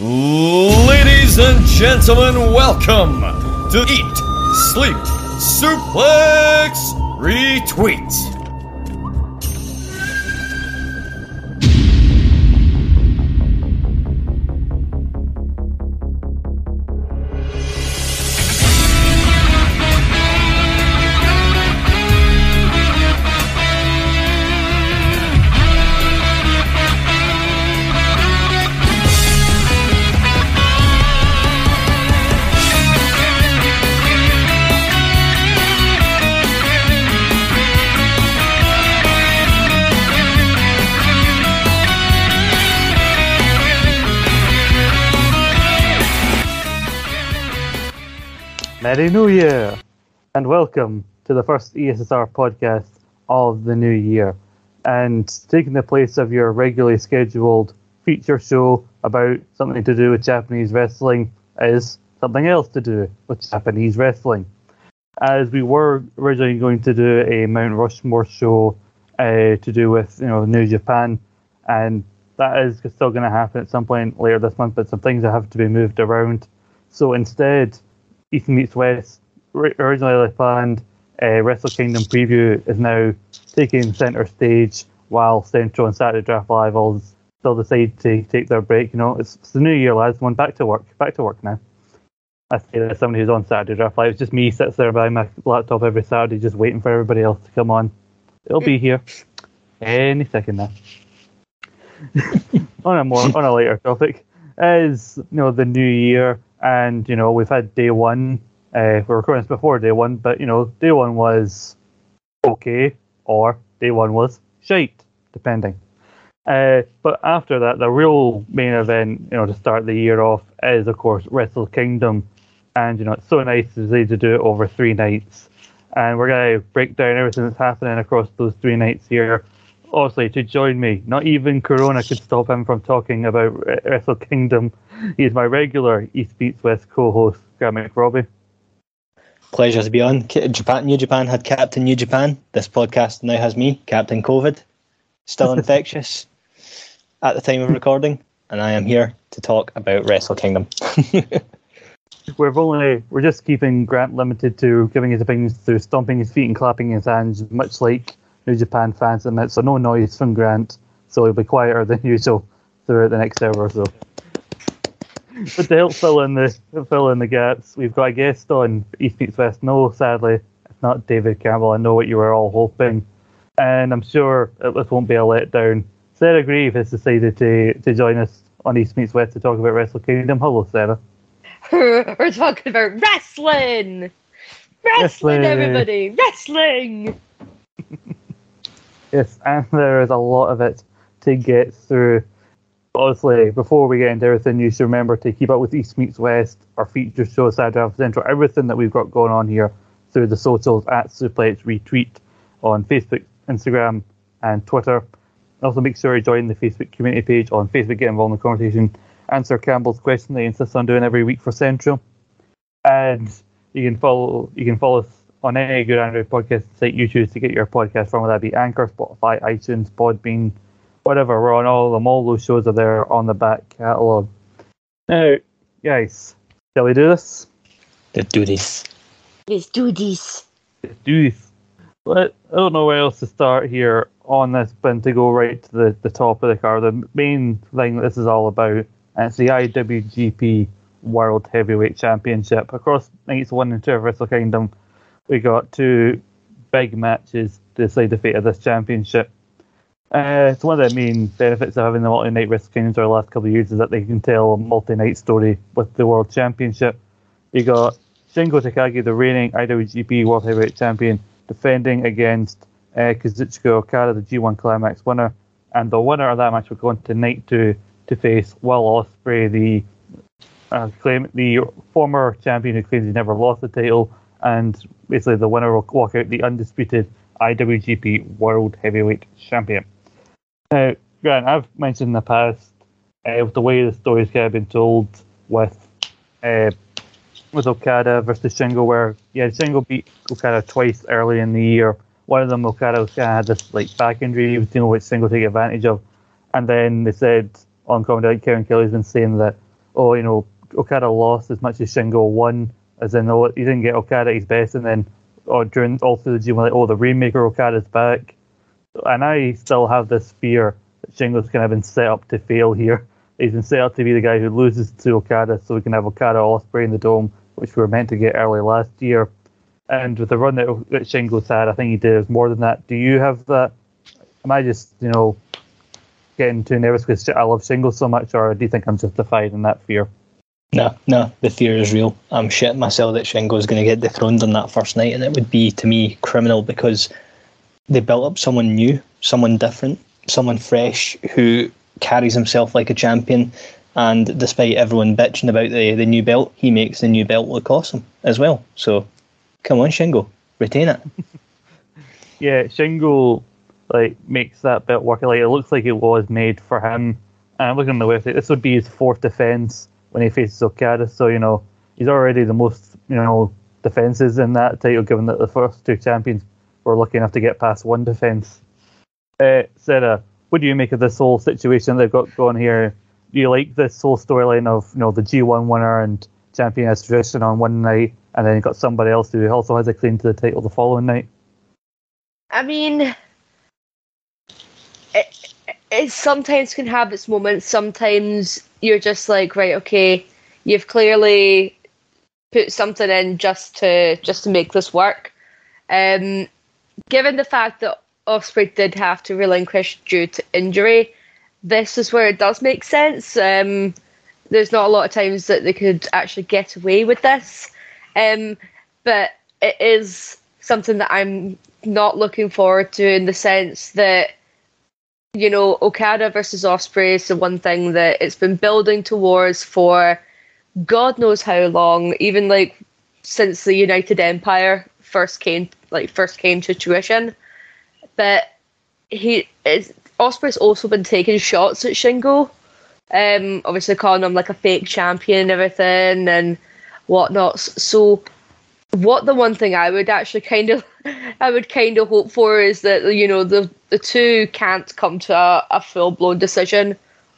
Ladies and gentlemen, welcome to Eat, Sleep, Suplex, Retweet. Merry New Year, and welcome to the first ESSR podcast of the new year. And taking the place of your regularly scheduled feature show about something to do with Japanese wrestling is something else to do with Japanese wrestling. As we were originally going to do a Mount Rushmore show uh, to do with you know New Japan, and that is still going to happen at some point later this month, but some things have to be moved around. So instead, East Meets West, originally planned uh, Wrestle Kingdom preview is now taking centre stage while Central and Saturday Draft Live all still decide to take their break. You know, it's, it's the new year, lads. One back to work, back to work now. I say that as somebody who's on Saturday Draft Live. It's just me sits there by my laptop every Saturday, just waiting for everybody else to come on. It'll be here any second now. on a more on a later topic is you know the new year and you know we've had day one. Uh, we're recording this before day one, but you know day one was okay, or day one was shite, depending. Uh, but after that, the real main event, you know, to start the year off is of course Wrestle Kingdom, and you know it's so nice to to do it over three nights, and we're gonna break down everything that's happening across those three nights here. Obviously, to join me, not even Corona could stop him from talking about Wrestle Kingdom He's my regular East Meets West co-host, Grant McRobbie. Pleasure to be on. Japan, New Japan had Captain New Japan. This podcast now has me, Captain COVID, still infectious at the time of recording, and I am here to talk about Wrestle Kingdom. we're only we're just keeping Grant limited to giving his opinions through stomping his feet and clapping his hands, much like New Japan fans admit. So no noise from Grant, so he'll be quieter than usual throughout the next hour or so but to help fill in the fill in the gaps, we've got a guest on East Meets West. No, sadly, it's not David Campbell. I know what you were all hoping, and I'm sure this won't be a letdown. Sarah Grieve has decided to to join us on East Meets West to talk about Wrestle Kingdom. Hello, Sarah. We're talking about wrestling. Wrestling, wrestling. everybody, wrestling. yes, and there is a lot of it to get through obviously, before we get into everything, you should remember to keep up with East Meets West, our feature show, Saturday Alpha Central, everything that we've got going on here through the socials at Suplex Retweet on Facebook, Instagram, and Twitter. Also, make sure you join the Facebook community page on Facebook, get involved in the conversation, answer Campbell's question they insist on doing every week for Central. And you can follow you can follow us on any good Android podcast site you choose to get your podcast from, whether that be Anchor, Spotify, iTunes, Podbean, whatever. We're on all of them. All those shows are there on the back catalogue. Now, guys, shall we do this? Let's do this. Let's do this. Let's do this. But I don't know where else to start here on this, but to go right to the, the top of the car. The main thing this is all about and it's the IWGP World Heavyweight Championship. Across nights one and two of Wrestle Kingdom, we got two big matches to decide the fate of this championship. Uh, it's one of the main benefits of having the multi-night Wrestle Kingdoms over the last couple of years is that they can tell a multi-night story with the World Championship. You got Shingo Takagi, the reigning IWGP World Heavyweight Champion, defending against uh, Kazuchika Okada, the G1 Climax winner, and the winner of that match will go on to night two to face Will Ospreay, the uh, claim the former champion who claims he never lost the title, and basically the winner will walk out the undisputed IWGP World Heavyweight Champion. Now, Grant, I've mentioned in the past uh, the way the story's kind of been told with uh, with Okada versus Shingo, where yeah, Shingo beat Okada twice early in the year. One of them, Okada kind of had this like back injury he was dealing with, Shingo take advantage of, and then they said on commentary, Kevin Kelly's been saying that, oh, you know, Okada lost as much as Shingo won, as in, oh, he didn't get Okada at his best, and then or during all through the gym, like, oh, the Rainmaker Okada's back, and I still have this fear that Shingo's kind of been set up to fail here. He's been set up to be the guy who loses to Okada, so we can have Okada Ospreay in the dome, which we were meant to get early last year. And with the run that, that Shingo's had, I think he did more than that. Do you have that? Am I just, you know, getting too nervous because I love Shingo so much, or do you think I'm justified in that fear? No, no, the fear is real. I'm shitting myself that Shingo's going to get dethroned on that first night, and it would be, to me, criminal because they built up someone new, someone different, someone fresh who carries himself like a champion. And despite everyone bitching about the, the new belt, he makes the new belt look awesome as well. So come on, Shingo, retain it. yeah, Shingo like makes that belt work. Like it looks like it was made for him. And I'm looking on the website. This would be his fourth defense when he faces Okada. So you know he's already the most you know defenses in that title, given that the first two champions were lucky enough to get past one defense. Uh, Sarah, what do you make of this whole situation they've got going here? Do you like this whole storyline of you know the G1 winner and champion as tradition on one night, and then you got somebody else who also has a claim to the title the following night? I mean, it, it sometimes can have its moments. Sometimes you're just like, right, okay, you've clearly put something in just to just to make this work. Um, given the fact that Ospreay did have to relinquish due to injury, this is where it does make sense. Um, there's not a lot of times that they could actually get away with this, um, but it is something that I'm not looking forward to in the sense that you know, Okada versus Ospreay is the one thing that it's been building towards for God knows how long, even like since the United Empire first came like first came to fruition. But he is Ospreay's also been taking shots at Shingo. Um, obviously calling him like a fake champion and everything and whatnot. So what the one thing I would actually kind of I would kind of hope for is that you know the the two can't come to a, a full blown decision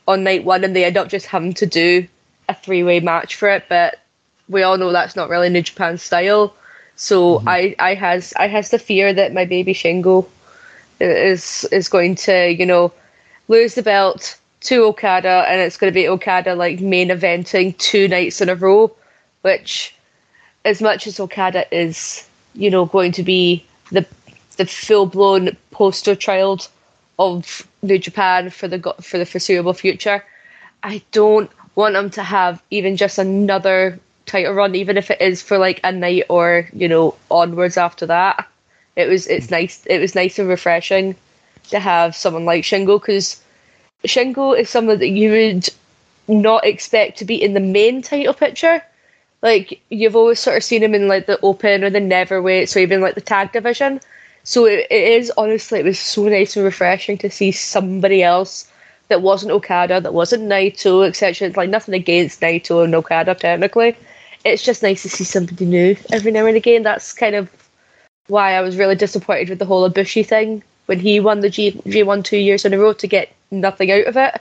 on night one, and they end up just having to do a three way match for it. But we all know that's not really New Japan style. So mm-hmm. I I has I has the fear that my baby Shingo is is going to you know lose the belt to Okada, and it's going to be Okada like main eventing two nights in a row, which as much as Okada is, you know, going to be the the full blown poster child of New Japan for the for the foreseeable future, I don't want them to have even just another title run, even if it is for like a night or you know onwards after that. It was it's nice. It was nice and refreshing to have someone like Shingo because Shingo is someone that you would not expect to be in the main title picture like you've always sort of seen him in like the open or the never neverweights or even like the tag division. So it, it is honestly, it was so nice and refreshing to see somebody else that wasn't Okada, that wasn't Naito, etc. It's like nothing against Naito and Okada technically. It's just nice to see somebody new every now and again. That's kind of why I was really disappointed with the whole Ibushi thing when he won the G G1 two years in a row to get nothing out of it.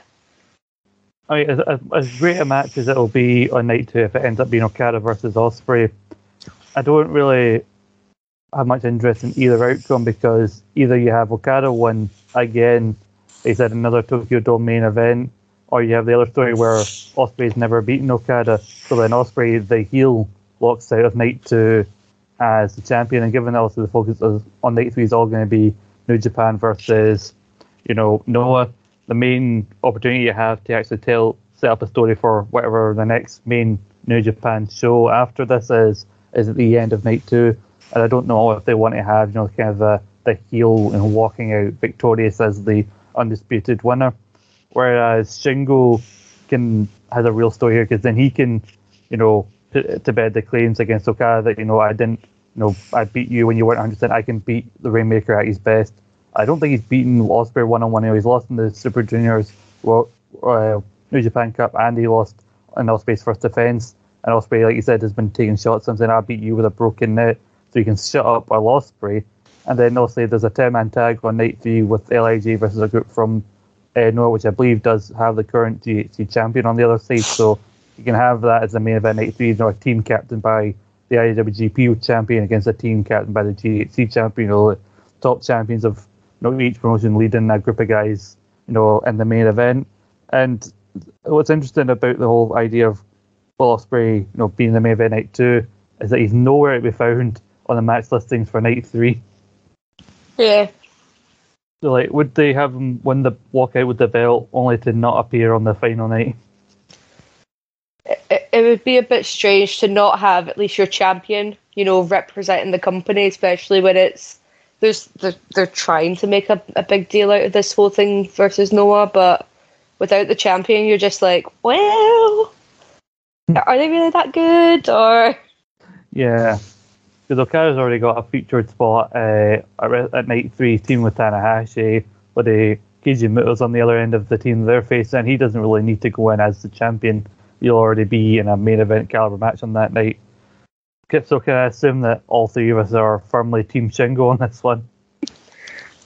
I mean, as, as great a match as it'll be on night two, if it ends up being Okada versus Ospreay, I don't really have much interest in either outcome because either you have Okada win again, he said another Tokyo Dome main event, or you have the other story where Ospreay's never beaten Okada, so then Ospreay, the heel, walks out of night two as the champion, and given also the focus on night three is all going to be New Japan versus, you know, Noah, the main opportunity you have to actually tell, set up a story for whatever the next main New Japan show after this is, is at the end of night two. And I don't know if they want to have, you know, kind of the, the heel and walking out victorious as the undisputed winner. Whereas Shingo can has a real story here because then he can, you know, put to bed the claims against Okada that you know I didn't, you know, I beat you when you weren't 100. percent I can beat the Rainmaker at his best. I don't think he's beaten Ospreay one on one. He's lost in the Super Juniors well, uh, New Japan Cup, and he lost in Ospreay's first defense. And Ospreay, like you said, has been taking shots and saying, "I beat you with a broken net," so you can shut up while Ospreay. And then also there's a 10 man tag on night three with LIJ versus a group from uh, Noah, which I believe does have the current GHC champion on the other side. So you can have that as the main event night three, you know, a team captain by the IWGP champion against a team captain by the GHC champion, you know, the top champions of you know, each promotion leading a group of guys, you know, in the main event. And what's interesting about the whole idea of Will Ospreay, you know, being the main event night two is that he's nowhere to be found on the match listings for night three. Yeah. So, like, would they have him win the walkout with the belt only to not appear on the final night? It, it would be a bit strange to not have at least your champion, you know, representing the company, especially when it's there's they're, they're trying to make a, a big deal out of this whole thing versus Noah, but without the champion, you're just like, well, hmm. are they really that good? Or Yeah, because Okada's already got a featured spot uh, at, at night three, team with Tanahashi, with a Keiji Muto's on the other end of the team they're facing. He doesn't really need to go in as the champion. He'll already be in a main event caliber match on that night. So can I assume that all three of us are firmly Team Shingo on this one?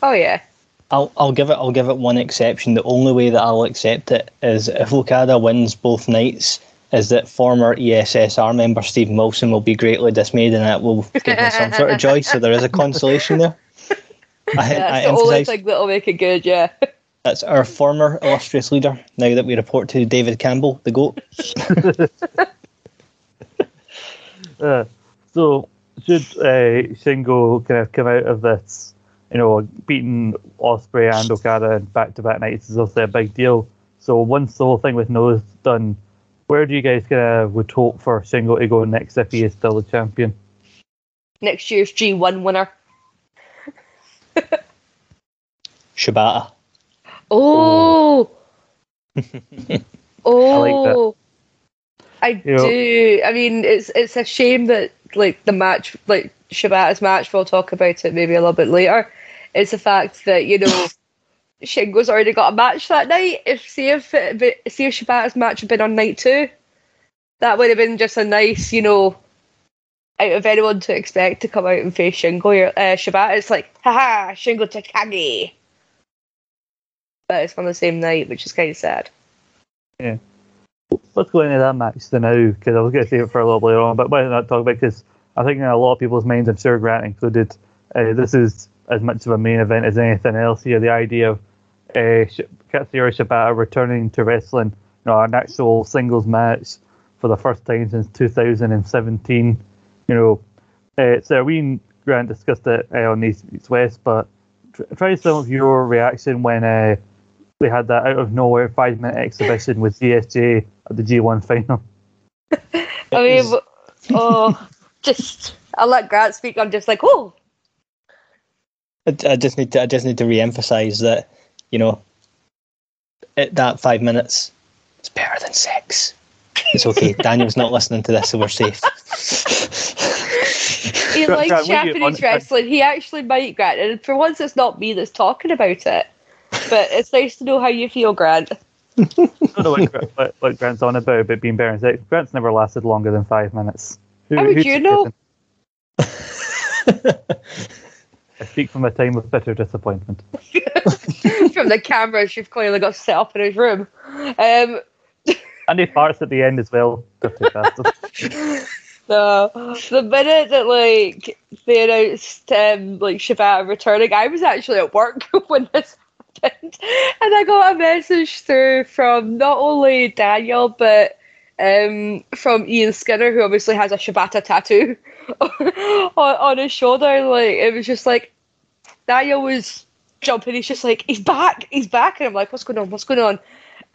oh yeah, I'll I'll give it I'll give it one exception. The only way that I'll accept it is if Okada wins both nights, is that former ESSR member Steve Wilson will be greatly dismayed, and that will give him some sort of joy. So there is a consolation there. I, that's I the only thing that'll make it good. Yeah. that's our former illustrious leader. Now that we report to David Campbell, the goat. Uh, so should uh, Shingo kind of come out of this, you know, beating Osprey and Okada in back-to-back nights is also a big deal. So once the whole thing with Noah's done, where do you guys kind of uh, would hope for Shingo to go next if he is still the champion? Next year's G1 winner. Shibata. Oh. oh. that. I You know- do. I mean, it's it's a shame that like the match, like Shibata's match, we'll talk about it maybe a little bit later. It's the fact that you know Shingo's already got a match that night. If see if see if Shibata's match had been on night two, that would have been just a nice, you know, out of anyone to expect to come out and face Shingo. Uh, Shibata, it's like, haha, Shingo Takagi. But it's on the same night, which is kind of sad. Yeah. Let's go into that match then now because I was going to save it for a little later on, but why not talk about because I think in a lot of people's minds, I'm sure Grant included, uh, this is as much of a main event as anything else here. The idea of uh, Sh- Katsuyori Shibata returning to wrestling, you know, an actual singles match for the first time since 2017. You know, uh, so we and Grant discussed it uh, on East, East West, but tr- try some of your reaction when uh, they had that out of nowhere five minute exhibition with ZSJ at the G1 final. I mean, oh, just I'll let Grant speak. I'm just like, oh, I, I just need to I just need to re-emphasize that you know at that five minutes it's better than sex. It's okay. Daniel's not listening to this, so we're safe. he likes Grant, Japanese wrestling. He actually might, Grant. And for once, it's not me that's talking about it. But it's nice to know how you feel, Grant. I don't know what, what, what Grant's on about, but being better than sex. Grant's never lasted longer than five minutes. Who, How would you know? I speak from a time of bitter disappointment. From the cameras you've clearly got set up in his room. Um, And he farts at the end as well. Dirty bastard. the the minute that like they announced um, like Shibata returning, I was actually at work when this happened. And I got a message through from not only Daniel, but um, from Ian Skinner, who obviously has a Shibata tattoo on, on his shoulder. Like, it was just like, Daniel was jumping. He's just like, he's back, he's back. And I'm like, what's going on? What's going on?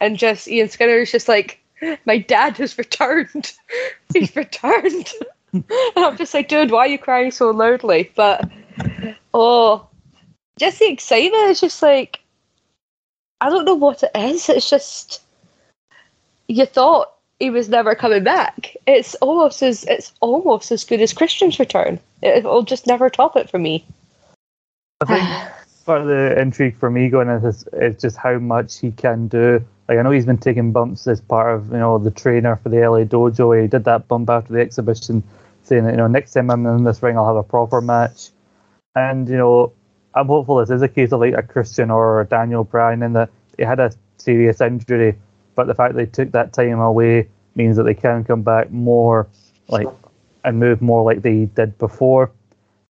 And just Ian Skinner is just like, my dad has returned. he's returned. and I'm just like, dude, why are you crying so loudly? But, oh, just the excitement is just like, I don't know what it is. It's just, you thought he was never coming back. It's almost as it's almost as good as Christian's return. It will just never top it for me. I think part of the intrigue for me going into this is just how much he can do. Like I know he's been taking bumps as part of you know the trainer for the LA dojo. He did that bump after the exhibition, saying that you know next time I'm in this ring I'll have a proper match. And you know I'm hopeful this is a case of like a Christian or a Daniel Bryan in that he had a serious injury, but the fact they took that time away means that they can come back more like and move more like they did before.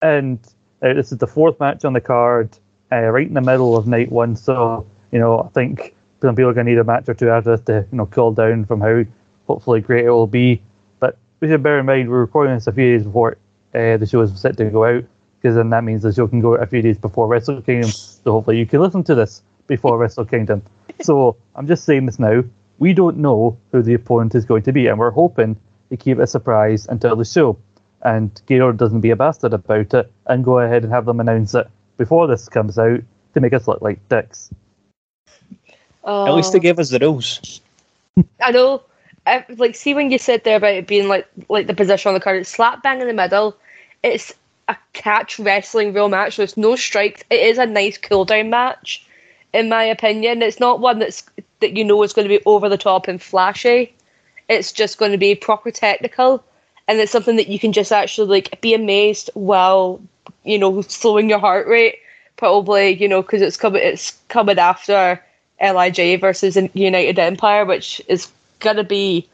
And uh, this is the fourth match on the card, uh, right in the middle of night one. So you know I think some people are going to need a match or two after this to you know cool down from how hopefully great it will be. But we should bear in mind we're recording this a few days before uh, the show is set to go out because then that means the show can go out a few days before Wrestle Kingdom. So hopefully you can listen to this before Wrestle Kingdom. So I'm just saying this now. We don't know who the opponent is going to be, and we're hoping to keep it a surprise until the show. And Gaylord doesn't be a bastard about it and go ahead and have them announce it before this comes out to make us look like dicks. Oh, At least they gave us the rules. I know. I, like, see when you said there about it being like like the position on the card, it's slap bang in the middle. It's a catch wrestling real match. There's no strikes. It is a nice cool down match, in my opinion. It's not one that's that you know is going to be over the top and flashy. It's just going to be proper technical, and it's something that you can just actually like be amazed while you know slowing your heart rate. Probably you know because it's coming it's coming after LIJ versus United Empire, which is going to be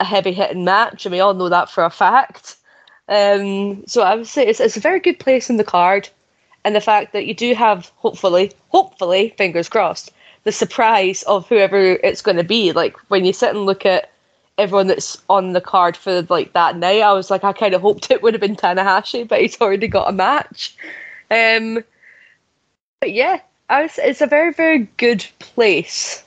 a heavy hitting match, and we all know that for a fact. Um, so I would say it's, it's a very good place in the card, and the fact that you do have hopefully, hopefully, fingers crossed, the surprise of whoever it's going to be. Like when you sit and look at everyone that's on the card for like that night, I was like, I kind of hoped it would have been Tanahashi, but he's already got a match. Um, but yeah, I was, it's a very very good place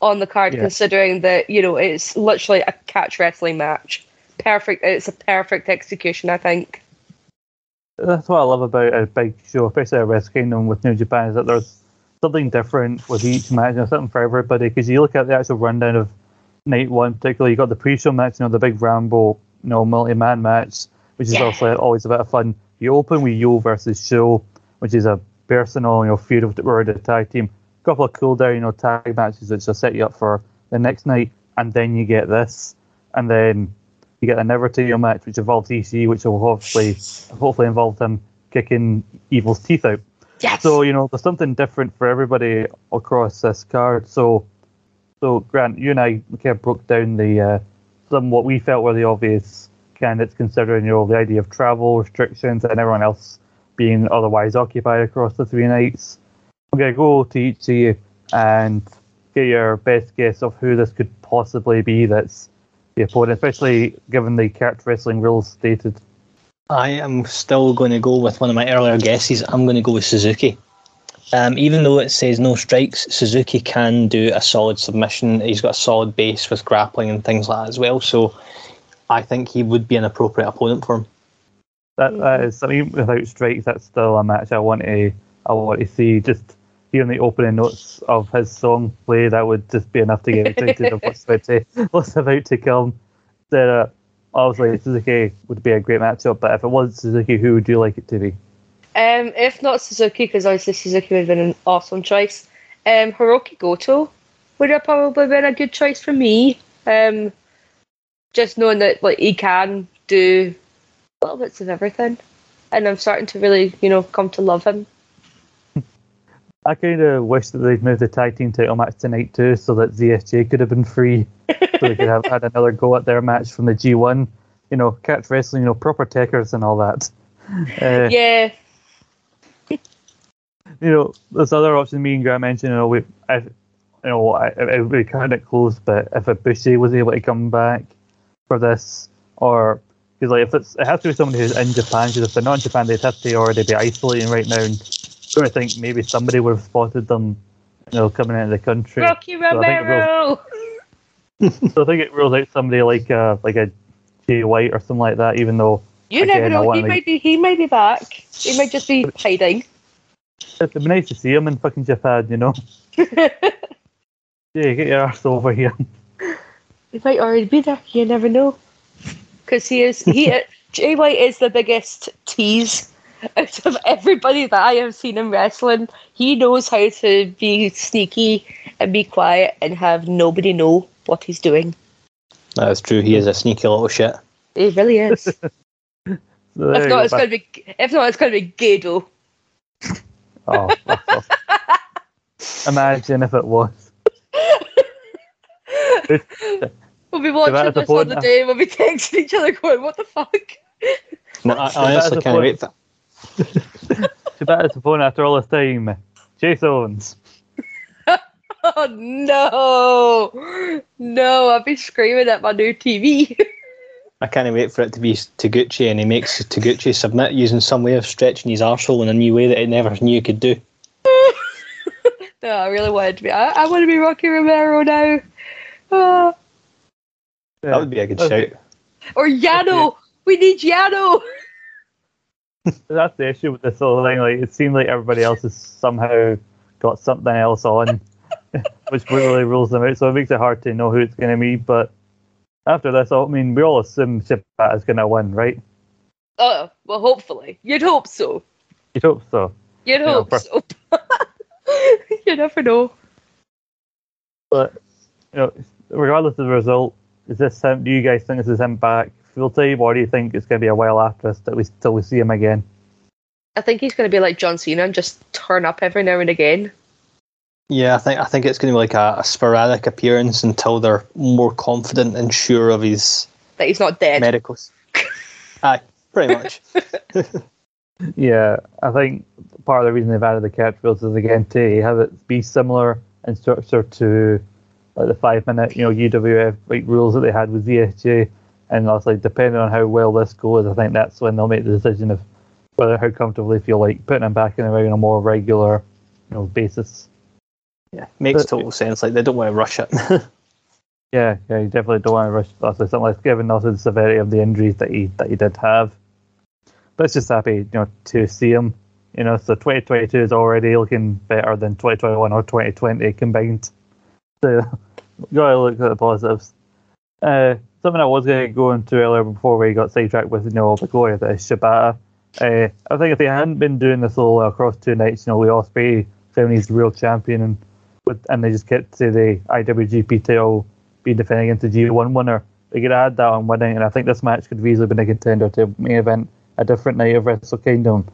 on the card, Yeah. considering that you know it's literally a catch wrestling match. Perfect. It's a perfect execution, I think. That's what I love about a big show, especially a Wrestle Kingdom with New Japan, is that there's something different with each match, and something for everybody. Because you look at the actual rundown of night one, particularly, you got the pre-show match, you know, the big Rambo, you know, multi-man match, which is Yeah. also always a bit of fun. You open with YOH versus SHO, which is a personal, you know, feud of the word the tag team. A couple of cool down, you know, tag matches which will set you up for the next night, and then you get this, and then you get a never to your match, which involves Ishii, which will hopefully hopefully involve him kicking Evil's teeth out. Yes. So you know, there's something different for everybody across this card. So, so Grant, you and I kind of broke down the uh, some what we felt were the obvious candidates, considering you know the idea of travel restrictions and everyone else being otherwise occupied across the three nights. I'm gonna go to each of you and get your best guess of who this could possibly be. That's the opponent, especially given the catch wrestling rules stated. I am still going to go with one of my earlier guesses. I'm going to go with Suzuki. Um, even though it says no strikes, Suzuki can do a solid submission. He's got a solid base with grappling and things like that as well. So I think he would be an appropriate opponent for him. That that is mean, without strikes. That's still a match I want to I want to see. Just hearing the opening notes of his song play, that would just be enough to get excited of what's about to what's about to come. That uh, obviously Suzuki would be a great matchup, but if it was Suzuki, who would you like it to be? Um, if not Suzuki, because obviously Suzuki would have been an awesome choice. Um, Hiroki Goto would have probably been a good choice for me. Um, just knowing that like he can do little bits of everything, and I'm starting to really, you know, come to love him. I kind of wish that they'd moved the tag team title match tonight too, so that ZSJ could have been free, so they could have had another go at their match from the G1. You know, catch wrestling, you know, proper techers and all that. Uh, Yeah, you know, there's other options. Me and Grant mentioned, you know, we, if, you know, I, it would be kind of close, but if Ibushi was able to come back for this, or because like if it's, it has to be somebody who's in Japan. Because if they're not in Japan, they'd have to already be isolating right now. And so I think maybe somebody would have spotted them, you know, coming into the country. Rocky So I think it Romero. So I think it rules out somebody like a like a Jay White or something like that. Even though You Again, never know. He might be. He might be back. He might just be hiding. it'd be nice to see him in fucking Japan, you know. Yeah, get your arse over here. He might already be there. You never know. Because he is. He Jay White is the biggest tease out of everybody that I have seen in wrestling. He knows how to be sneaky and be quiet and have nobody know what he's doing. That's true. He is a sneaky little shit. He really is. So if not, go, it's gonna be. If not, it's gonna be Gedo. Oh. Imagine if it was. We'll be watching that this on the now? day. We'll be texting each other, going, "What the fuck." No, I, I honestly can't wait for Too bad it's the phone after all this time. Chase Owens. Oh no, no! I've been screaming at my new TV. I can't wait for it to be Taguchi and he makes Taguchi submit using some way of stretching his arsehole in a new way that he never knew he could do. no, I really wanted to be. I, I want to be Rocky Romero now. Ah. That would be a good Okay. shout. or Yano. We need Yano. That's the issue with this whole thing. Like, it seems like everybody else has somehow got something else on, which really rules them out. So it makes it hard to know who it's going to be. But after this, I mean, we all assume Shibata is going to win, right? Oh well, hopefully. You'd hope so. You'd hope so. You'd know, hope for- so. you never know. But you know, regardless of the result, is this him? Do you guys think this is him back full time, or do you think it's going to be a while after us that we till we see him again? I think he's going to be like John Cena and just turn up every now and again. Yeah, I think I think it's going to be like a, a sporadic appearance until they're more confident and sure of his That he's not dead. medicals. Aye, pretty much. Yeah, I think part of the reason they've added the catchphrase is again to have it be similar in structure to like the five minute, you know, UWF like rules that they had with ZSJ, and like, depending on how well this goes, I think that's when they'll make the decision of whether how comfortable they feel like putting him back in the ring on a more regular, you know, basis. Yeah, makes But- total sense. Like they don't want to rush it. Yeah, yeah, you definitely don't want to rush also something like given also the severity of the injuries that he that he did have. But it's just happy, you know, to see him. You know, so 2022 is already looking better than 2021 or 2020 combined. So you gotta look at the positives. Uh, something I was going to go into earlier before we got sidetracked with you know all the glory that is Shibata. Uh, I think if they hadn't been doing this all across two nights, you know, with Ospreay the real champion and with, and they just kept to the IWGP title being defending against the G1 winner, they could add that on winning, and I think this match could have easily been a contender to main event a different night of Wrestle Kingdom.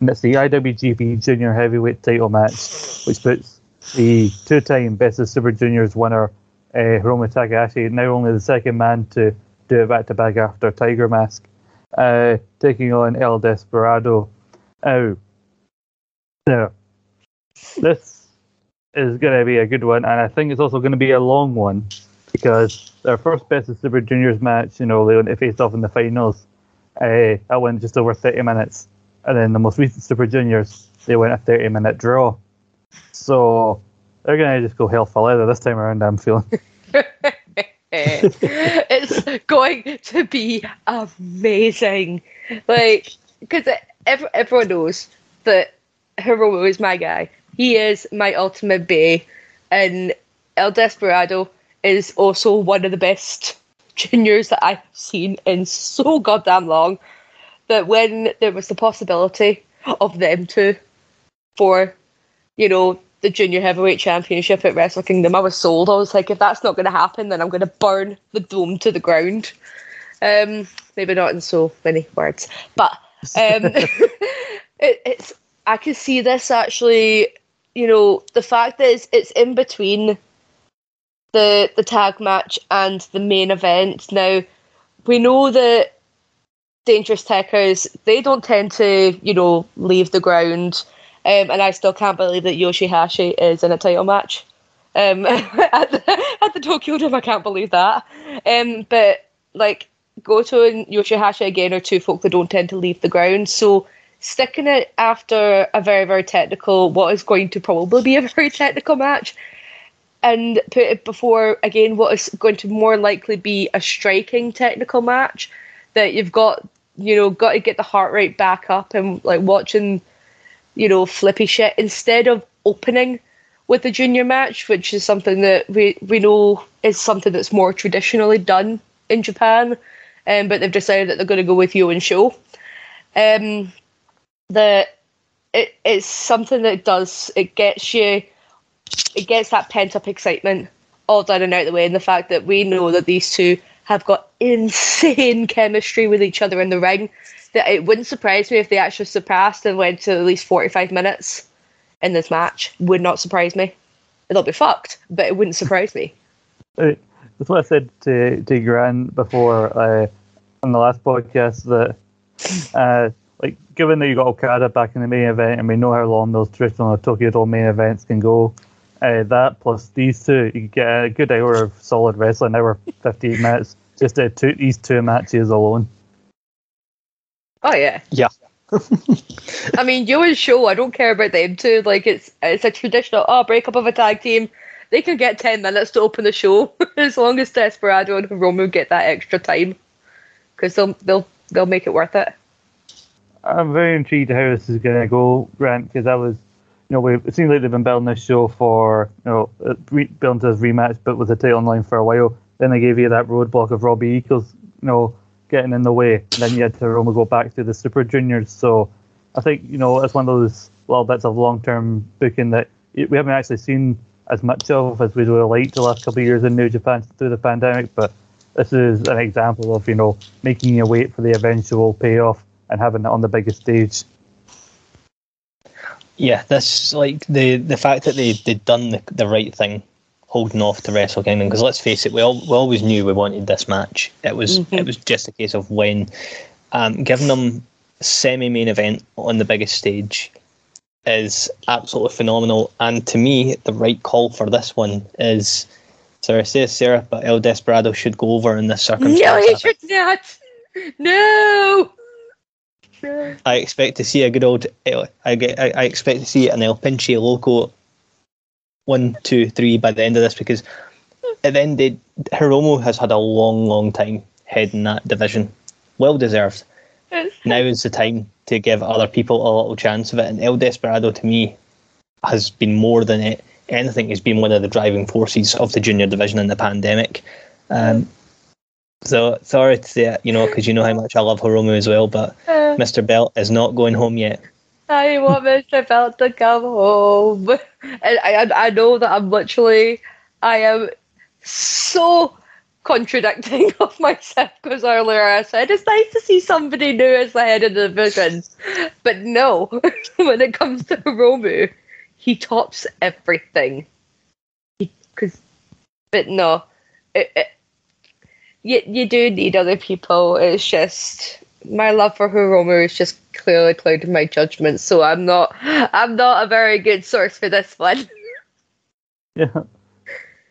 And it's the IWGP Junior Heavyweight title match, which puts the two-time Best of Super Juniors winner uh, Hiromu Takahashi now only the second man to do it back-to-back after Tiger Mask, uh, taking on El Desperado. Oh, now this is going to be a good one, and I think it's also going to be a long one because their first Best of Super Juniors match, you know, they went to face off in the finals. Uh, that went just over 30 minutes. And then the most recent Super Juniors, they went a 30 minute draw. So they're going to just go hell for leather this time around, I'm feeling. it's going to be amazing. Like, because ev- everyone knows that Hiromu is my guy. He is my ultimate bay, and El Desperado is also one of the best juniors that I've seen in so goddamn long. That when there was the possibility of them two for, you know, the junior heavyweight championship at Wrestle Kingdom, I was sold. I was like, if that's not going to happen, then I'm going to burn the dome to the ground. Um, maybe not in so many words, but um, it, it's. I can see this actually. You know, the fact that it's, it's in between the the tag match and the main event. Now, we know that Dangerous Tekkers they don't tend to, you know, leave the ground Um, and I still can't believe that Yoshihashi is in a title match um, at, the, at the Tokyo Dome. I can't believe that. Um, but like Goto and Yoshihashi again are two folk that don't tend to leave the ground. So sticking it after a very very technical, what is going to probably be a very technical match, and put it before again what is going to more likely be a striking technical match that you've got you know got to get the heart rate back up and like watching you know flippy shit instead of opening with the junior match which is something that we we know is something that's more traditionally done in Japan um, but they've decided that they're going to go with YOH and SHO um the it, it's something that does it gets you it gets that pent up excitement all done and out the way, and the fact that we know that these two have got insane chemistry with each other in the ring. That it wouldn't surprise me if they actually surpassed and went to at least forty five minutes in this match. Would not surprise me. It'll be fucked, but it wouldn't surprise me. That's what I said to to Grant before uh, on the last podcast that uh, like given that you got Okada back in the main event and we know how long those traditional Tokyo Dome main events can go, uh, that plus these two, you get a good hour of solid wrestling, hour fifteen minutes, just uh, two, these two matches alone. Oh yeah. Yeah. I mean, YOH and SHO, I don't care about them too. Like it's it's a traditional oh breakup of a tag team. They can get ten minutes to open the show as long as Desperado and Hiromu get that extra time, because they'll they'll they'll make it worth it. I'm very intrigued how this is going to go, Grant, because I was, you know, we, it seems like they've been building this show for, you know, uh, re- building to this rematch, but with the title online for a while. Then they gave you that roadblock of Robbie Eagles, you know, getting in the way. And then you had Hiromu go back to the Super Juniors. So I think, you know, it's one of those little bits of long term booking that we haven't actually seen as much of as we would have liked the last couple of years in New Japan through the pandemic. But this is an example of, you know, making you wait for the eventual payoff and having it on the biggest stage. Yeah, this like the the fact that they they'd done the, the right thing, holding off to Wrestle Kingdom. Because let's face it, we all we always knew we wanted this match. It was Mhm. it was just a case of when, um, giving them semi main event on the biggest stage is absolutely phenomenal. And to me, the right call for this one is. Sorry, I say Sarah, but El Desperado should go over in this circumstance. No, you should not. No. I expect to see a good old. I get. I, I expect to see an El Pinche Loco one, two, three by the end of this because at the end, they, Hiromu has had a long, long time heading that division. Well deserved. Now is the time to give other people a little chance of it. And El Desperado to me has been more than it, anything. Has been one of the driving forces of the junior division in the pandemic. Um, so sorry to say it, you know, because you know how much I love Hiromu as well, but Uh, Mr. Belt is not going home yet. I want Mr. Belt to come home. And I, I, know that I'm literally, I am so contradicting of myself because earlier I said it's nice to see somebody new as the head of the division. But no, when it comes to Hiromu, he tops everything. He, Because, but no, it, it, you, you do need other people. It's just my love for Hiromu is just clearly clouded my judgment, so I'm not I'm not a very good source for this one. Yeah.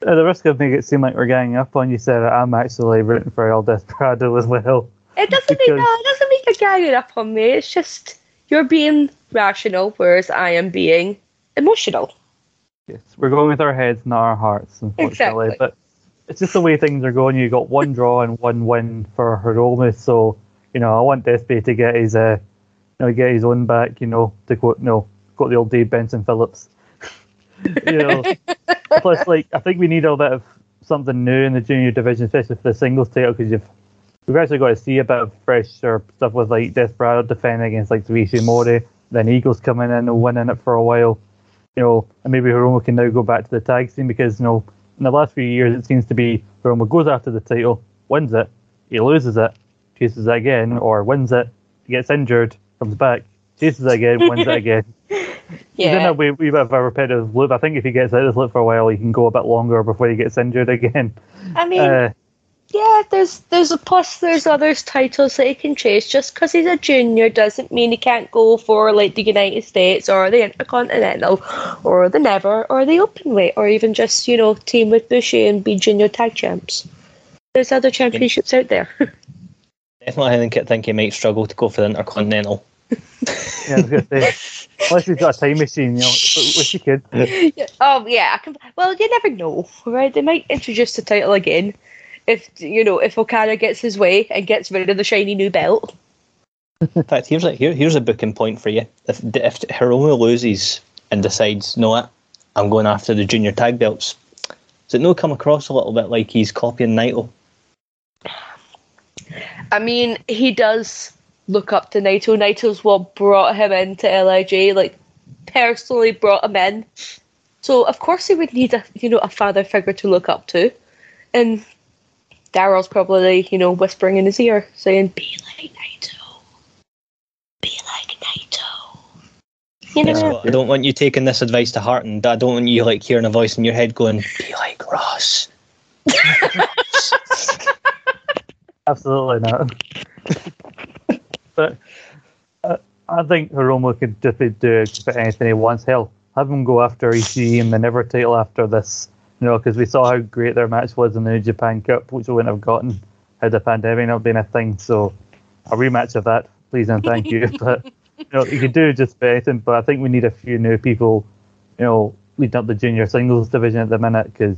At the risk of making it seem like we're ganging up on you, Sarah, I'm actually rooting for El Desperado as well. It doesn't make Because- no, it doesn't make a gang it up on me. It's just you're being rational, whereas I am being emotional. Yes, we're going with our heads, not our hearts, unfortunately. Exactly. But it's just the way things are going. You got one draw and one win for Hiromu, so you know I want Despe to get his uh, you know, get his own back. You know, to quote, you know, quote the old Dave Benson Phillips. you know, plus like I think we need a bit of something new in the junior division, especially for the singles title, because you've we've actually got to see a bit of fresher stuff with like Desperado defending against like Ishimori, then Eagles coming in and winning it for a while. You know, and maybe Hiromu can now go back to the tag scene because you know in the last few years it seems to be Hiromu goes after the title, wins it, he loses it, chases it again, or wins it, gets injured, comes back, chases it again, wins it again. Yeah. a wee, wee bit of a repetitive loop. I think if he gets out of this loop for a while, he can go a bit longer before he gets injured again. I mean Uh, yeah, there's there's a plus. There's others titles that he can chase. Just because he's a junior doesn't mean he can't go for like the United States or the Intercontinental or the Never or the Openweight or even just you know team with Bushi and be junior tag champs. There's other championships out there. Definitely, I think, think he might struggle to go for the Intercontinental. Yeah, I was say, unless he's got a time machine, you know, wish he could. oh yeah, I can. Well, you never know, right? They might introduce the title again if you know if Okada gets his way and gets rid of the shiny new belt. In fact, here's a here, here's a booking point for you. If if Hiromu loses and decides, no, what, I'm going after the junior tag belts. Does it no come across a little bit like he's copying Naito? I mean, he does look up to Naito. Naito's what brought him into LIJ, like personally brought him in. So of course he would need a you know a father figure to look up to, and Daryl's probably you know whispering in his ear saying, "Be like Naito, be like Naito." You know? I don't want you taking this advice to heart, and I don't want you like hearing a voice in your head going, "Be like Ross." Absolutely not. but uh, I think Hiromu could be do about anything he wants. Hell, have him go after Ishii and the Never title after this. You know, because we saw how great their match was in the New Japan Cup, which we wouldn't have gotten had the pandemic not been a thing. So a rematch of that, please and thank you. but you know, you could do just anything. But I think we need a few new people. You know, leading up the junior singles division at the minute because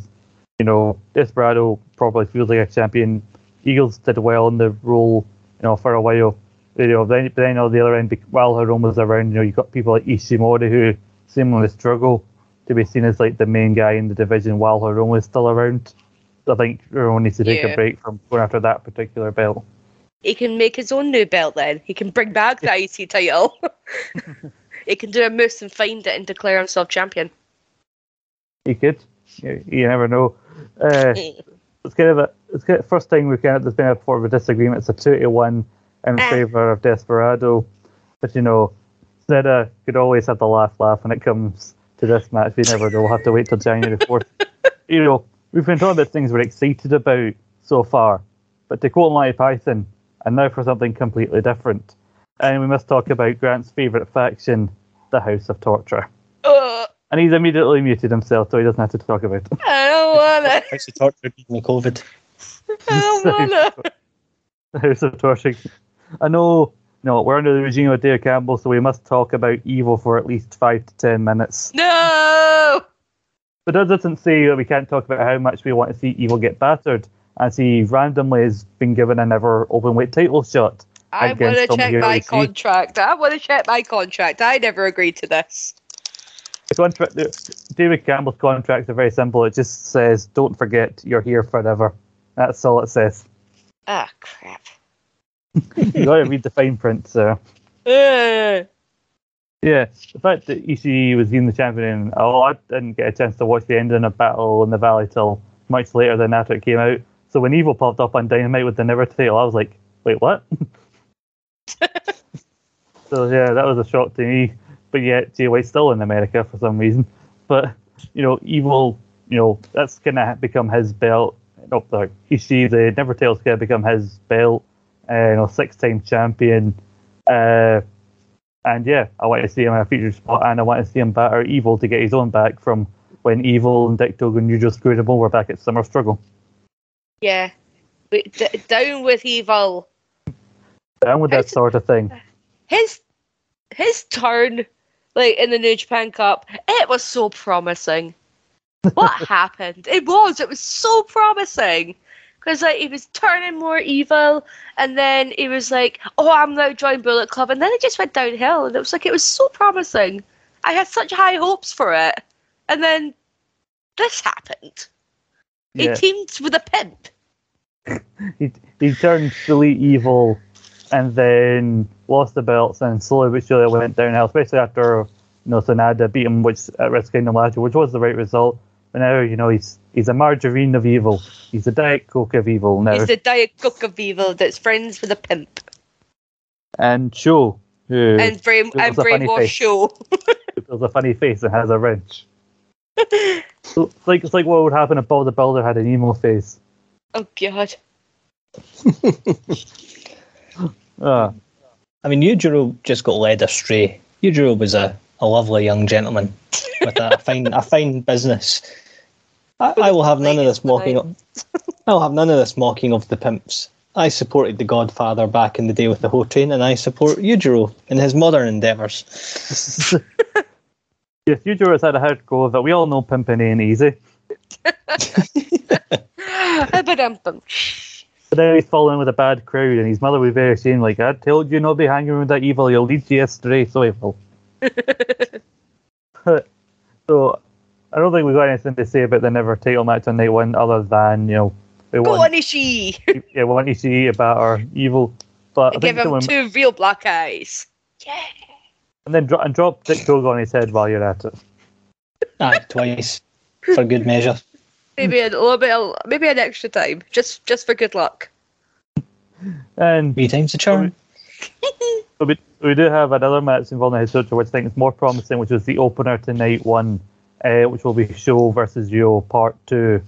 you know Desperado probably feels like a champion. Eagles did well in the role, you know, for a while. You know, then, but then on the other end, while Hiromu was around, you know, you got people like Ishimori who seemingly struggle to be seen as like the main guy in the division while Hiromu was still around. So I think Hiromu needs to take Yeah. a break from going after that particular belt. he can make his own new belt. Then he can bring back the IC title. he can do a moose and find it and declare himself champion. He could. You, you never know. Uh, it's kind of a it's kind of first time we've kind of there's been a sort of a disagreement. It's a two to one in Ah. favour of Desperado, but you know, Sneda could always have the last laugh when it comes to this match. We never know. We'll have to wait till January fourth. you know, we've been talking about things we're excited about so far, but to quote Monty Python, and now for something completely different. And we must talk about Grant's favourite faction, the House of Torture. Ugh, And he's immediately muted himself, so he doesn't have to talk about it. I don't wanna. How's the torture giving me COVID? I don't wanna. the House of Torture. I know, no, we're under the regime of Dave Campbell, so we must talk about evil for at least five to ten minutes. No. But that doesn't say that we can't talk about how much we want to see evil get battered, as he randomly has been given a never open weight title shot. I want to check my contract. I want to check my contract. I never agreed to this. The contract, the- David Campbell's contracts are very simple. It just says, "Don't forget, you're here forever." That's all it says. Ah, crap. You got to read the fine print, so. Ugh. Yeah, the fact that ECE was in the champion, oh, I didn't get a chance to watch the ending of Battle in the Valley till much later than after it came out. So when Evil popped up on Dynamite with the Never title, I was like, wait, what? so yeah, that was a shock to me. But yet, Jay White's still in America for some reason. But, you know, Evil, you know, that's going to become his belt. No, sorry, Ishii, the Never title's going to become his belt. Uh, you know, six-time champion. Uh, and yeah, I want to see him in a featured spot, and I want to see him batter Evil to get his own back from when Evil and Dick Togo you just screwed him over back at Summer Struggle. Yeah. D- down with evil. Down with that It's- sort of thing. His his turn, like in the New Japan Cup, it was so promising. What happened? It was. It was so promising. Because like he was turning more evil, and then he was like, "Oh, I'm now joining Bullet Club," and then it just went downhill, and it was like it was so promising. I had such high hopes for it, and then this happened. He teamed with a pimp. He, he turned fully evil and then lost the belts and slowly but surely went downhill, especially after you know, Sanada beat him which at Wrestle Kingdom last year, which was the right result. But now, you know, he's he's a margarine of evil. He's a Diet Coke of evil now. He's the Diet coke of evil that's friends with a pimp. and SHO, who and brain It and was a funny brainwash show. has a funny face and has a wrench. so it's like it's like what would happen if Bob the Builder had an emo face. Oh god. Uh, I mean, Yujiro just got led astray. Yujiro was a, a lovely young gentleman with a fine a fine business. I, I will have none of this mocking. Of, I will have none of this mocking of the pimps. I supported the Godfather back in the day with the whole train, and I support Yujiro in his modern endeavours. yes, Yujiro has had a hard go of it. We all know pimping ain't easy. Ba-dum-bum. But then he's fallen with a bad crowd, and his mother was very ashamed, like, I told you not to be hanging with that evil, you'll lead you astray, so he will. so, I don't think we've got anything to say about the never title match on night one, other than, you know, we Go want, on, Ishii! yeah, we want to see about our evil. But I Give him someone, two real black eyes. Yeah! And then dro- and drop Dick Togo on his head while you're at it. Aye, twice for good measure. Maybe a little bit, maybe an extra time, just just for good luck. And Three times the charm. So we, we do have another match involving the Hisucho, which I think is more promising, which is the opener to night one, uh, which will be SHO versus YOH Part 2.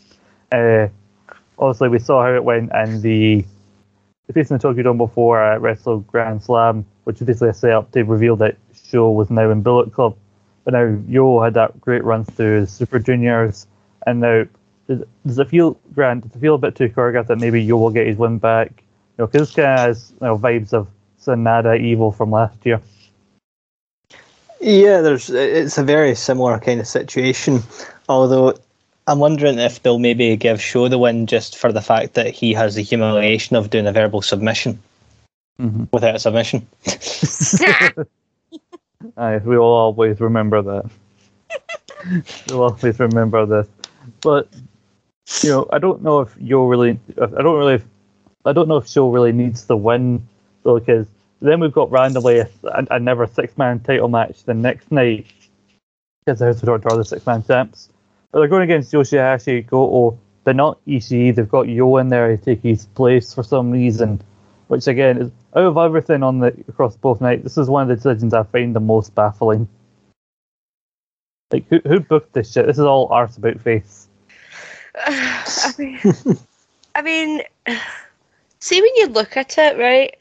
Uh, obviously, we saw how it went in the the facing the Tokyo Dome before at Wrestle Grand Slam, which is basically a setup to reveal that SHO was now in Bullet Club. But now YOH had that great run through his Super Juniors, and now does, does it feel, Grant, does it feel a bit too choreographed that maybe YOH will get his win back? You know, because this kind of has you know, vibes of Sanada Evil from last year. Yeah, there's. It's a very similar kind of situation. Although, I'm wondering if they'll maybe give SHO the win just for the fact that he has the humiliation of doing a verbal submission Mhm. without a submission. Aye, we will always remember that. we'll always remember this. But you know, I don't know if YOH really. I don't really. I don't know if SHO really needs the win though, because then we've got randomly a, another six-man title match the next night because the House of Torture are the six-man champs. But they're going against Yoshihashi, Goto. They're not Ishii. They've got YOH in there to take his place for some reason, which again is out of everything on the across both nights. This is one of the decisions I find the most baffling. Like who who booked this shit? This is all arse about face. I mean, I mean, see when you look at it, right?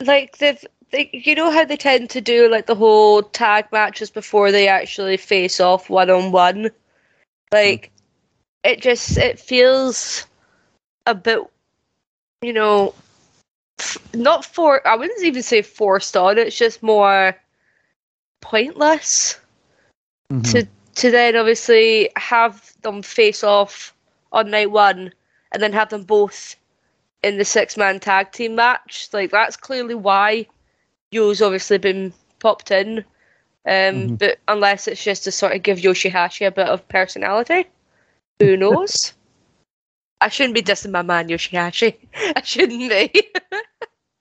Like they've, they, you know how they tend to do like the whole tag matches before they actually face off one on one. Like it just it feels a bit, you know, f- not for I wouldn't even say forced on. It's just more pointless mm-hmm. to to then obviously have them face off on night one and then have them both in the six man tag team match. Like that's clearly why YOH's obviously been popped in. Um, Mhm. but unless it's just to sort of give Yoshihashi a bit of personality, who knows? I shouldn't be dissing my man Yoshihashi. I shouldn't be.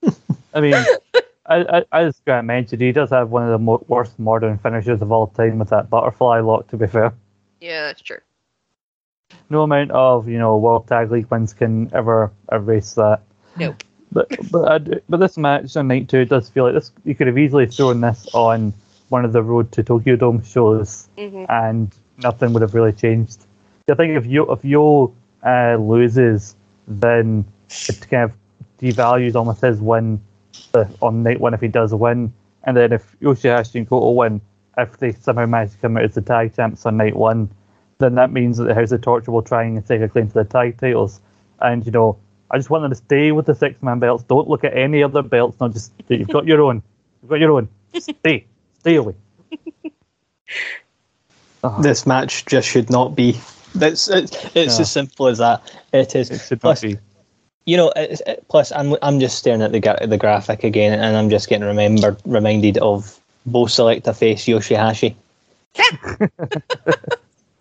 I mean, I, I, as Grant mentioned, he does have one of the mo- worst modern finishes of all time with that butterfly lock. To be fair, yeah, that's true. no amount of you know World Tag League wins can ever erase that. Nope. But but I do- but this match on night two does feel like this. You could have easily thrown this on one of the Road to Tokyo Dome shows, hmm and nothing would have really changed. I think if YOH if YOH uh, loses, then it kind of devalues almost his win Uh, on night one if he does win, and then if Yoshihashi and Goto win, if they somehow manage to come out as the tag champs on night one, then that means that the House of Torture will try and take a claim to the tag titles. And you know, I just want them to stay with the six man belts. Don't look at any other belts. Not just that you've got your own. You've got your own. Stay, stay away. Oh, This match just should not be. That's it's, it's No. as simple as that. It is. it should Plus, be. You know, it, plus I'm I'm just staring at the gra- the graphic again, and I'm just getting remembered reminded of Bo Selecta face Yoshihashi.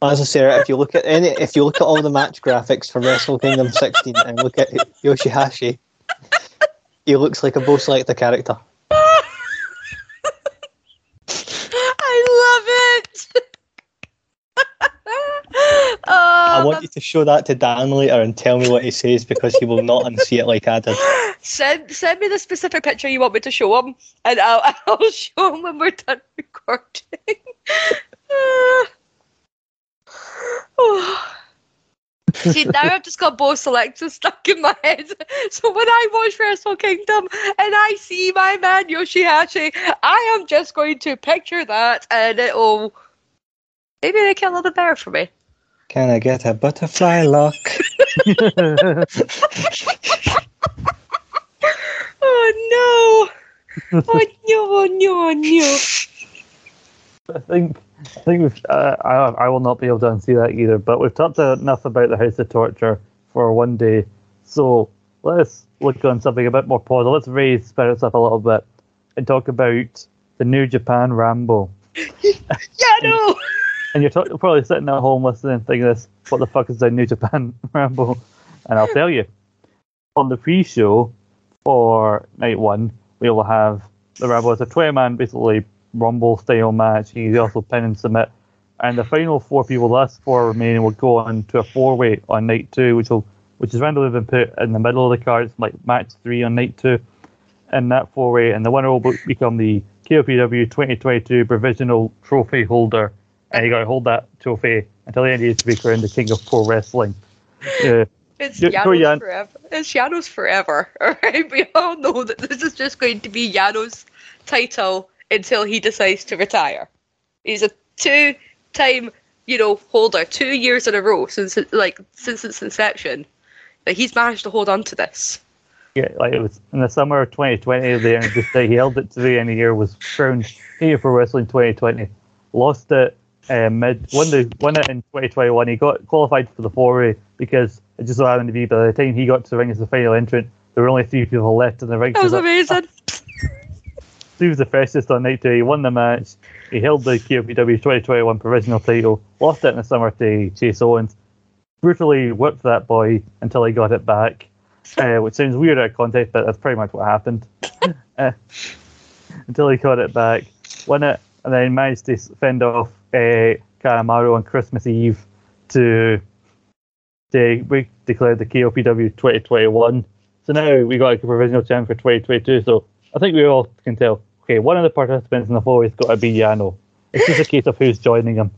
As I say, if you look at any, if you look at all the match graphics for Wrestle Kingdom 16 and look at Yoshihashi, he looks like a Bo Selecta character. I love it. I want you to show that to Dan later and tell me what he says because he will not unsee it like I did. send send me the specific picture you want me to show him, and I'll I'll show him when we're done recording. oh. See, now I've just got both selections stuck in my head. So when I watch Wrestle Kingdom and I see my man Yoshihashi, I am just going to picture that and it'll maybe make it a little better for me. Can I get a butterfly lock? Oh no! Oh no! Oh no! Oh no! I think I think we've uh, I I will not be able to unsee that either. But we've talked enough about the House of Torture for one day, so let's look on something a bit more positive. Let's raise spirits up a little bit and talk about the New Japan Rambo. Yeah, no! And you're, you're probably sitting at home listening, thinking this, what the fuck is the New Japan Rambo? And I'll tell you, on the pre-show for night one, we will have the Rambo as a 20-man, basically Rumble-style match. You can also pin and submit. And the final four people, the last four remaining, will go on to a four-way on night two, which will which is randomly been put in the middle of the cards, like match three on night two. In that four-way, and the winner will become the KOPW 2022 provisional trophy holder and you got to hold that trophy until the end of the week crowned the king of pro wrestling. Uh, It's Yeah, go, Janos Jan. forever. It's Yano's forever. Alright, we all know that this is just going to be Yano's title until he decides to retire. He's a two-time, you know, holder, two years in a row since like since its inception. Like he's managed to hold on to this. yeah, like it was in the summer of 2020. The end of and just he held it to the end of the year. Was crowned king of pro wrestling 2020. Lost it uh, mid. Won the won it in 2021. He got qualified for the four-way because it just so happened to be by the time he got to the ring as the final entrant, there were only three people left in the ring. That was So amazing. He was the freshest on night two. He won the match. He held the KOPW 2021 provisional title. Lost it in the summer to Chase Owens. Brutally whipped that boy until he got it back, uh, which sounds weird out of context, but that's pretty much what happened. uh, until he got it back, won it, and then managed to fend off uh, Kanemaru on Christmas Eve to they we declared the KOPW 2021. So now we got a provisional champ for 2022. So I think we all can tell. Okay, one of the participants in the four has got to be Yano. It's just a case of who's joining him.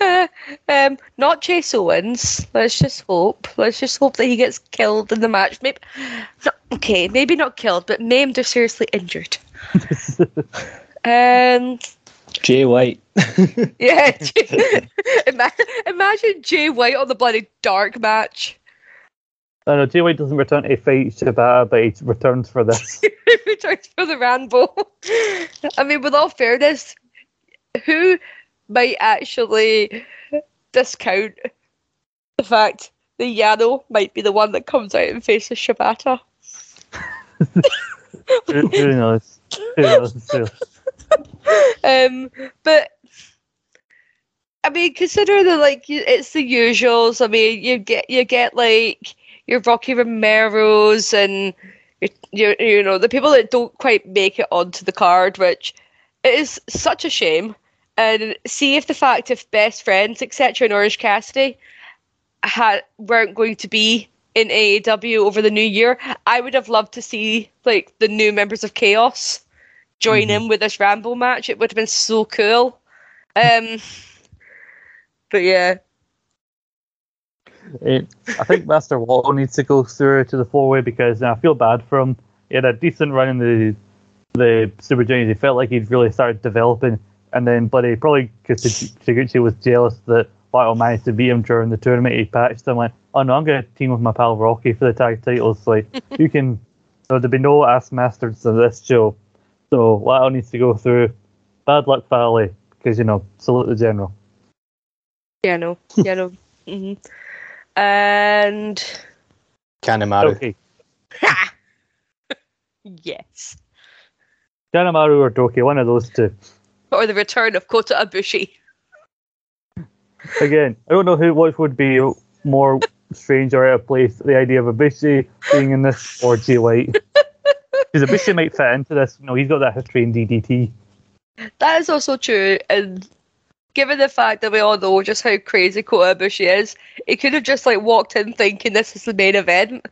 um, not Chase Owens. Let's just hope. Let's just hope that he gets killed in the match. Maybe, no, okay, maybe not killed, but maimed or seriously injured. um, Jay White. yeah. Imagine Jay White on the bloody dark match. I know Jay White doesn't return to fight Shibata, but he returns for this. He returns for the Rambo. I mean, with all fairness, who might actually discount the fact that Yano might be the one that comes out and faces Shibata? who, who knows? Who knows? Who- um, but I mean, consider that like it's the usuals. I mean, you get you get like your Rocky Romero's and your, you know the people that don't quite make it onto the card, which is such a shame. And see if the fact if best friends etc. and Orange Cassidy had weren't going to be in AEW over the new year, I would have loved to see like the new members of Chaos join in with this Rambo match. It would have been so cool. Um, but yeah, Eh, I think Master Wato needs to go through to the four way because uh, I feel bad for him. He had a decent run in the the Super Juniors. He felt like he'd really started developing, and then bloody probably because Taguchi was jealous that Battle managed to beat him during the tournament. He patched him went, "Oh no, I'm going to team with my pal Rocky for the tag titles." Like you can, so there'd be no ass masters in this show. So Lyle needs to go through. Bad luck, Valley, because you know salute the general. yeah, no, yeah, no. hmm And Kanemaru. Okay, yes, Kanemaru or Douki, one of those two. or the return of Kota Ibushi. Again, I don't know who which would be more strange or out of place. The idea of Ibushi being in this or Jay White. Because Ibushi might fit into this. You know, he's got that history in DDT. That is also true, and given the fact that we all know just how crazy Kota Ibushi is, he could have just like walked in thinking this is the main event.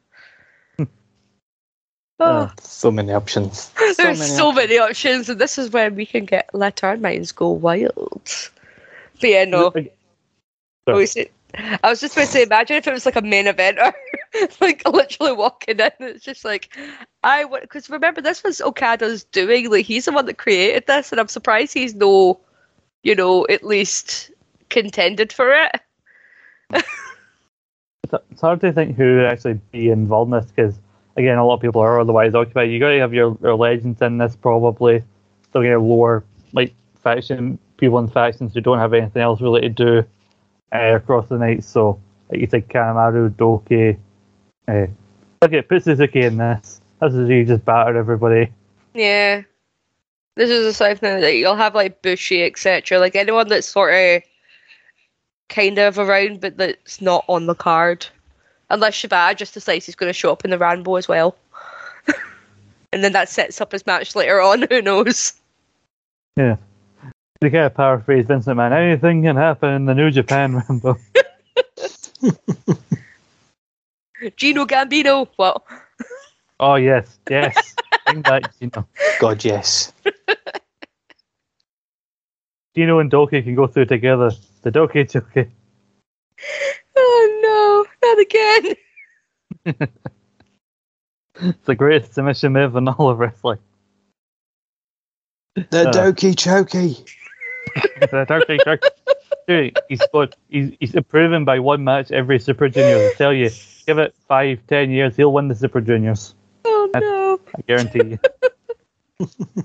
Ah. oh, So many options. So there's many so many options, and this is when we can get let our minds go wild. But yeah, no. Sorry. Oh, you say- I was just going to say, imagine if it was like a main eventer, like literally walking in. It's just like, I would, because remember this was Okada's doing. Like he's the one that created this, and I'm surprised he's no, you know, at least contended for it. it's, hard to think who would actually be involved in this because again, a lot of people are otherwise occupied. You got to have your, your legends in this probably. Still get lower like faction people in factions who don't have anything else really to do uh, across the night. So like you said, Kanemaru, Douki. Uh, look at put Suzuki in this. This is you just battered everybody. Yeah. This is a side thing that you'll have like Bushi, etc. Like anyone that's sort of kind of around but that's not on the card. Unless Shibata just decides he's going to show up in the Rambo as well. and then that sets up his match later on, who knows? Yeah. To kind of paraphrase Vince McMahon, anything can happen in the New Japan Rambo. Gino Gambino, what? Oh yes, yes. Bring back Gino. God, yes. Gino and Douki can go through together. The Douki Choki. Oh no, not again. It's the greatest submission move in all of wrestling. The Uh. Douki Choki. Douki Choki. Dude, he's got, he's, he's improving by one match every Super Juniors. I tell you, give it five, ten years, he'll win the Super Juniors. Oh no. I guarantee you.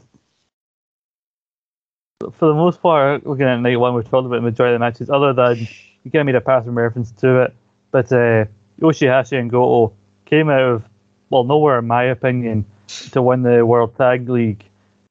For the most part, looking at night one, we've talked about the majority of the matches, other than you kind of made a passing reference to it. But uh, Yoshihashi and Goto came out of, well, nowhere, in my opinion, to win the World Tag League.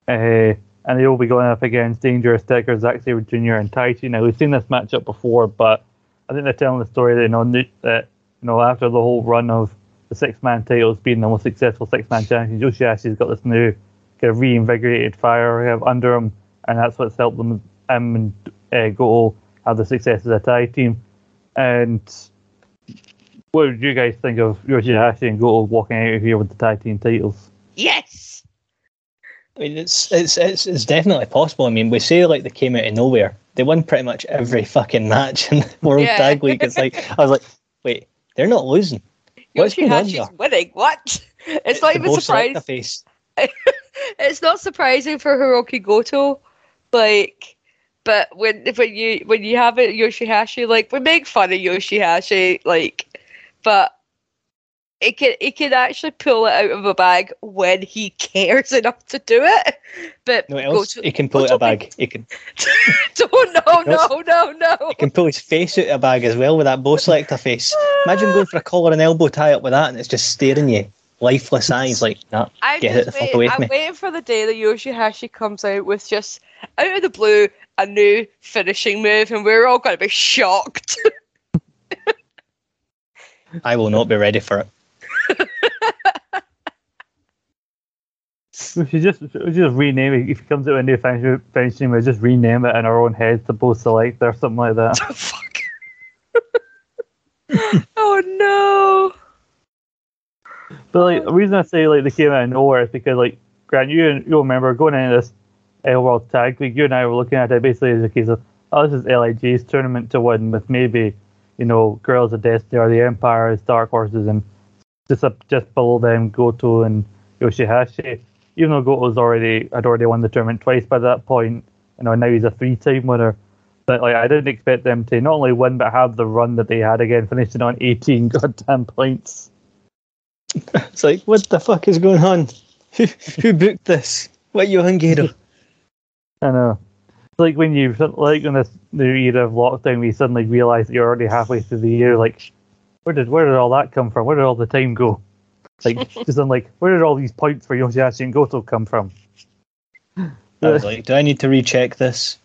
Uh, and they will be going up against Dangerous Tekkers, Zack Sabre Jr., and Taichi. Now, we've seen this matchup before, but I think they're telling the story that, you know, that, you know after the whole run of the six man titles being the most successful six man champion, Yoshihashi's got this new kind of reinvigorated fire have under him, and that's what's helped them and uh, Goto have the success as a tag team. And what did you guys think of Yoshihashi and Goto walking out of here with the tag team titles? Yes. I mean, it's, it's it's it's definitely possible. I mean, we say like they came out of nowhere. They won pretty much every fucking match in the World Yeah. Tag League. It's like I was like, wait, they're not losing. What's going on winning. What? It's not even surprising. It's not surprising for Hiroki Goto, like, but when when you when you have it Yoshihashi, like we make fun of Yoshihashi, like, but it can it can actually pull it out of a bag when he cares enough to do it. But No, else Goto, he can pull it out of a bag. He can don't no no no no. he can pull his face out of a bag as well with that Bo Selecta face. Imagine going for a collar and elbow tie up with that, and it's just staring you, lifeless eyes. Like, nah, I'm get it the fuck waiting, away I'm me. waiting for the day that Yoshihashi comes out with just out of the blue a new finishing move, and we're all going to be shocked. I will not be ready for it. We should just we should just rename it. If it comes out with a new finishing, finishing we just rename it in our own heads to Bo Select or something like that. Fuck. oh no. But like the reason I say like they came out of nowhere is because like Grant, you and you remember going into this L World Tag League, you and I were looking at it basically as a case of oh this is LIJ's tournament to win with maybe you know Guerrillas of Destiny or the Empire as dark horses and just up just below them Goto and Yoshihashi. Even though Goto's already had already won the tournament twice by that point, you know now he's a three time winner. But like I didn't expect them to not only win but have the run that they had again, finishing on 18 goddamn points. It's like, what the fuck is going on? Who, who booked this? What you hungry? I know. It's like when you like in this new era of lockdown, we suddenly realise that you're already halfway through the year. Like, where did where did all that come from? Where did all the time go? Like, just I'm like, where did all these points for Yoshihashi and Goto come from? I was like, do I need to recheck this?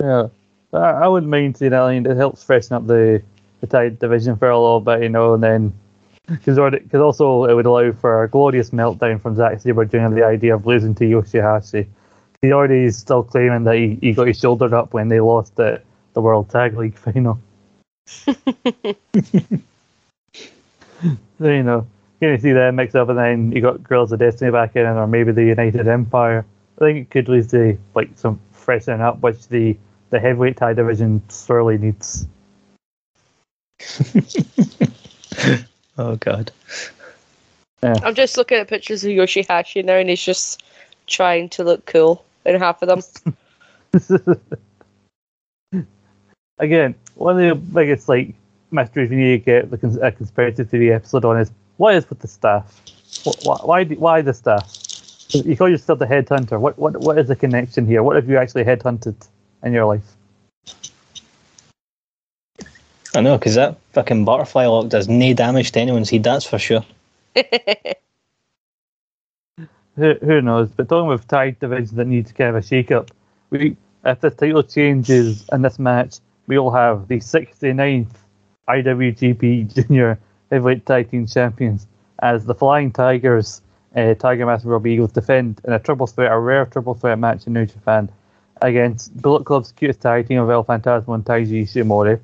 Yeah, I, I wouldn't mind seeing that. I mean, it helps freshen up the the tide division for a little bit, you know, and then because because also it would allow for a glorious meltdown from Zack Sabre Jr. The idea of losing to Yoshihashi. He already is still claiming that he, he got his shoulder up when they lost the the World Tag League final. so you know, you can see that mix up, and then you got Guerrillas of Destiny back in, or maybe the United Empire. I think it could lead to like some freshening up, which the the heavyweight tag division sorely needs. oh god. I'm just looking at pictures of Yoshihashi now, and he's just trying to look cool in half of them. Again, one of the biggest like mysteries we need to get the cons- a conspiracy theory episode on is what is with the staff? Wh- wh- Why do- why the staff? You call yourself the headhunter. What what what is the connection here? What have you actually headhunted in your life? I know, because that fucking butterfly lock does no damage to anyone's head, that's for sure. Who, who knows? But talking with tag divisions that need to kind of a shake up, we if the title changes in this match, we will have the 69th IWGP Junior Heavyweight Tag Team Champions as the Flying Tigers, uh, Tiger Mask and Robbie Eagles defend in a triple threat, a rare triple threat match in New Japan against Bullet Club's cutest tag team of El Phantasmo and Taiji Ishimori,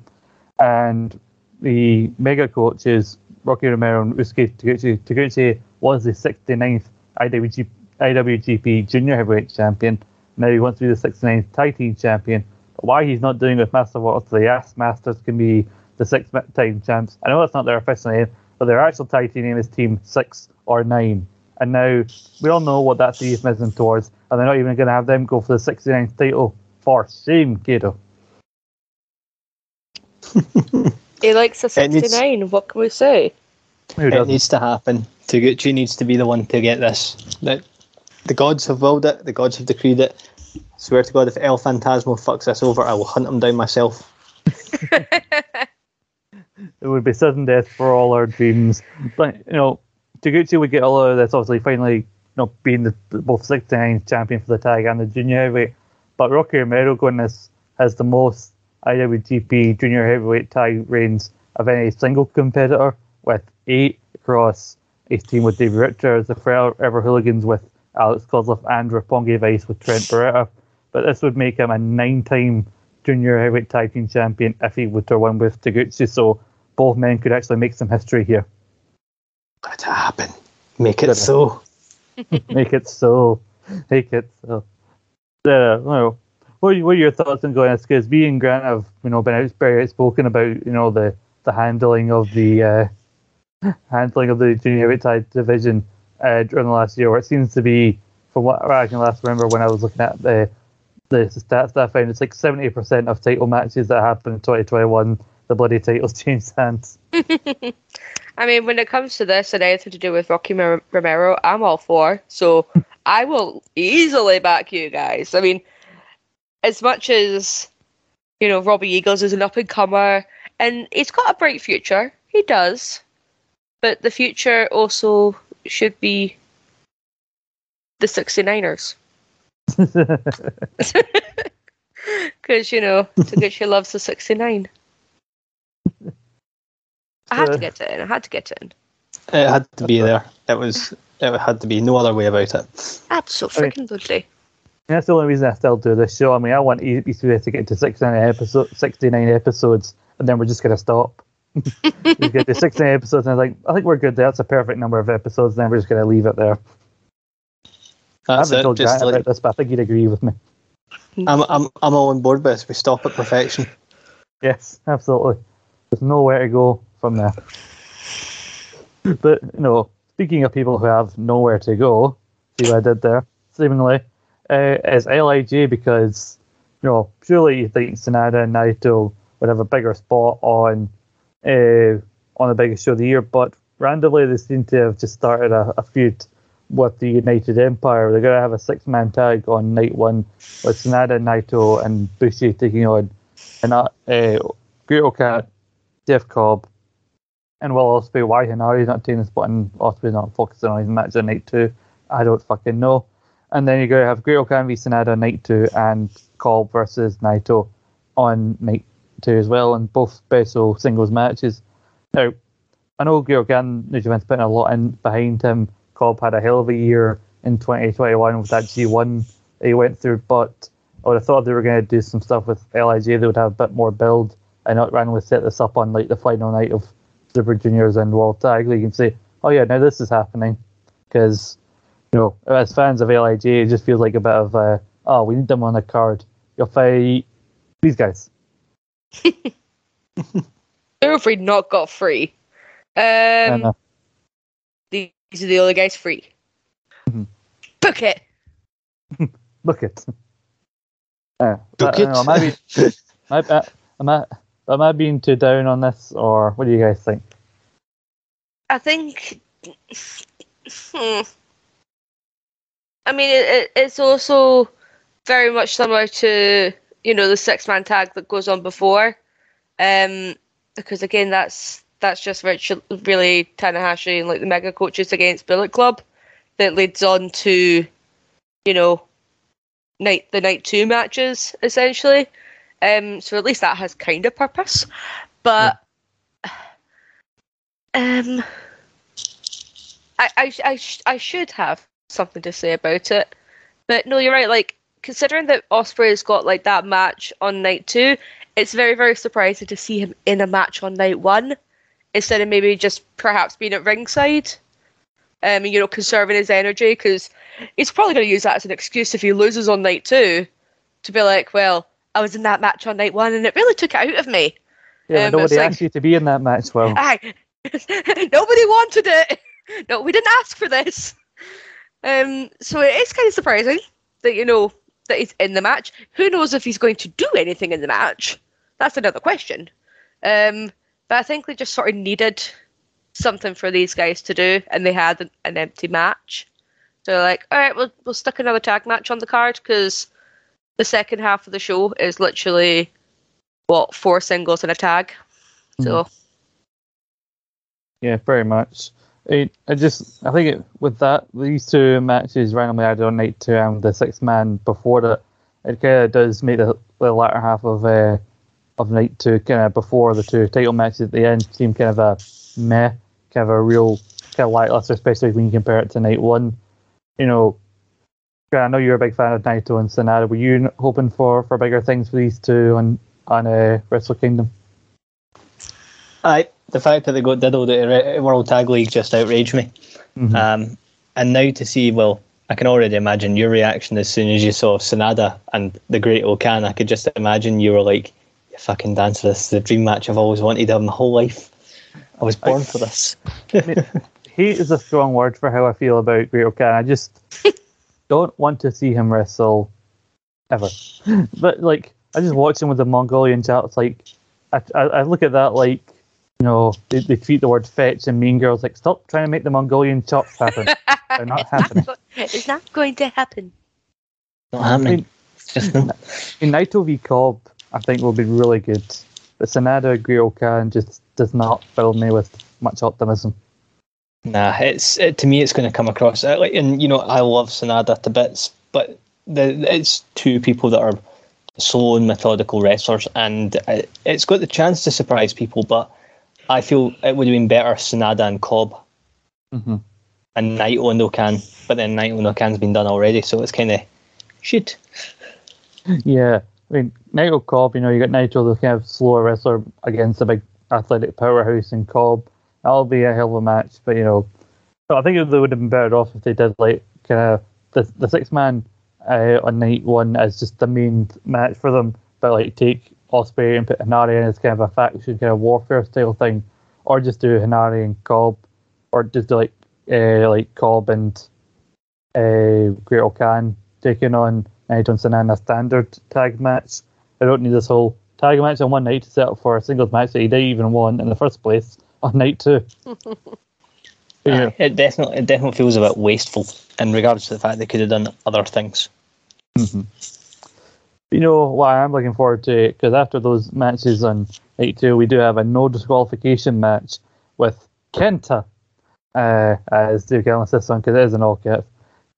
and the mega coaches Rocky Romero and Ryusuke Taguchi. Taguchi was the 69th IWGP, IWGP Junior Heavyweight Champion. Now he wants to be the 69th Tag Team Champion. But why he's not doing with Master Wato the Ass Masters can be the six ma- time champs. I know that's not their official name, but their actual tag team name is Team Six or Nine. And now we all know what that's euphemism towards, and they're not even going to have them go for the 69th title. For shame, Gedo. he likes a It needs- 69. What can we say? It doesn't? needs to happen. Taguchi needs to be the one to get this. The, the gods have willed it, the gods have decreed it. Swear to God, if El Phantasmo fucks this over, I will hunt him down myself. it would be sudden death for all our dreams. But you know, Taguchi would get all of this obviously finally, you know, being the both 69 champion for the tag and the junior heavyweight. But Rocky Romero going this has the most IWGP junior heavyweight tag reigns of any single competitor, with eight across his team with Davey Richards, the Forever Hooligans with Alex Koslov, and Roppongi Vice with Trent Beretta. But this would make him a nine-time junior heavyweight tag team champion if he were to win with Taguchi. So both men could actually make some history here. Let it happen. Make it so. make it so. Make it so. Uh, well, what, are- what are your thoughts on going? Because me and Grant have, you know, been out, very outspoken about, you know, the, the handling of the uh, handling of the junior heavyweight division uh, during the last year, where it seems to be, from what I can last remember when I was looking at the the stats that I found, it's like seventy percent of title matches that happen in twenty twenty one, the bloody titles changed hands. I mean, when it comes to this and anything to do with Rocky Mer- Romero, I'm all for. So I will easily back you guys. I mean, as much as you know, Robbie Eagles is an up and comer, and he's got a bright future. He does, but the future also should be the 69ers. Because, you know, Taguchi loves the 69. I had to get it in. I had to get it in. It had to be there. It was. It had to be no other way about it. Absolutely. That's the only reason I still do this show. I mean, I want E- ECW to get to 69 episodes, 69 episodes, and then we're just going to stop. we get to 69 episodes, and I'm like, I think we're good there. That's a perfect number of episodes, then we're just going to leave it there. I That's haven't it. told Grant like about this, but I think he'd agree with me. I'm, I'm, I'm all on board with this. We stop at perfection. Yes, absolutely. There's nowhere to go from there. But, you know, speaking of people who have nowhere to go, see what I did there, seemingly, uh, is LIJ because, you know, surely you think Sanada and Naito would have a bigger spot on uh, on the biggest show of the year, but randomly they seem to have just started a, a feud with the United Empire. They're going to have a six man tag on night one with Sanada, Naito, and Bushi taking on and uh, uh, Cat, Jeff Cobb, and Will Ospreay. Why Henare's not taking the spot and Ospreay's not focusing on his match on night two, I don't fucking know. And then you're going to have Great O-Khan v Sanada on night two and Cobb versus Naito on night two as well, and both special singles matches. Now, I know O-Khan, New Japan's putting a lot in behind him. Cobb had a hell of a year in 2021 with that G1 he went through, but I would have thought they were going to do some stuff with LIJ. They would have a bit more build and not randomly set this up on like the final night of Super Juniors and World Tag League and say, oh yeah, now this is happening. Because, you know, as fans of LIJ, it just feels like a bit of, uh, oh, we need them on the card. You'll fight these guys. They're free, not got free. Um, Uh, these are the only guys free. Mhm. Book it. Book it. Uh, Book I know, it. am I, being, am, I, am, I, am I being too down on this, or what do you guys think? I think. Hmm. I mean, it, it, it's also very much similar to you know the six man tag that goes on before, um, because again that's that's just virtu- really Tanahashi and like the mega coaches against Bullet Club that leads on to, you know, night the night two matches essentially. Um, so at least that has kind of purpose, but um. I, I, I, sh- I should have something to say about it. But no, you're right. Like, considering that Ospreay has got like that match on night two, it's very, very surprising to see him in a match on night one instead of maybe just perhaps being at ringside. Um, you know, conserving his energy because he's probably going to use that as an excuse if he loses on night two to be like, well, I was in that match on night one and it really took it out of me. Yeah, Um, nobody like- asked you to be in that match. Well, Aye. Nobody wanted it. No, we didn't ask for this. Um, so it is kind of surprising that you know that he's in the match. Who knows if he's going to do anything in the match? That's another question. Um, but I think they just sort of needed something for these guys to do, and they had an, an empty match. So like, all right, we'll we'll stick another tag match on the card because the second half of the show is literally what four singles and a tag. So. yeah, very much. I, I just, I think it, with that, these two matches randomly added on night two and the six man before that, it kind of does make the, the latter half of uh, of night two, kind of before the two title matches at the end, seem kind of a meh, kind of a real kind of lackluster, especially when you compare it to night one. You know, I know you're a big fan of Naito and Sanada. Were you hoping for, for bigger things for these two on on uh, Wrestle Kingdom? I the fact that they got diddled at the World Tag League just outraged me. Mhm. Um, and now to see, well, I can already imagine your reaction as soon as you saw Sanada and the Great O-Khan. I could just imagine you were like, "You fucking dance this is the dream match I've always wanted of my whole life. I was born for this." hate is a strong word for how I feel about Great O-Khan. I just don't want to see him wrestle ever. But like, I just watch him with the Mongolian chop. It's like, I, I, I look at that like, you know, they, they tweet the word fetch and Mean Girls like, stop trying to make the Mongolian chops happen. They're not happening. It's not going to happen. Not happening. It's just not. In Naito v Cobb, I think will be really good. But Sanada Great O-Khan just does not fill me with much optimism. Nah, it's it, to me. It's going to come across uh, like, and you know, I love Sanada to bits, but the, it's two people that are slow and methodical wrestlers, and uh, it's got the chance to surprise people. But I feel it would have been better Sanada and Cobb hmm and Naito and O-Khan, but then Naito and O-Khan's been done already, so it's kind of shit. Yeah, I mean, Naito Cobb, you know, you got Naito, the kind of slower wrestler against a big athletic powerhouse in Cobb. That'll be a hell of a match, but you know, so I think they would have been better off if they did like kind of the the six man uh, on night one as just the main match for them, but like take Ospreay and put Henare in as kind of a faction kind of warfare style thing, or just do Henare and Cobb, or just do like uh, like Cobb and uh, Great O-Khan taking on Naito and in a standard tag match. I don't need this whole tag match on one night to set up for a singles match that he didn't even won in the first place on night two. yeah. It definitely it definitely feels a bit wasteful in regards to the fact they could have done other things. You know what I am looking forward to because after those matches on night two, we do have a no disqualification match with Kenta uh, as Dave Gallen insists on because it is an all cap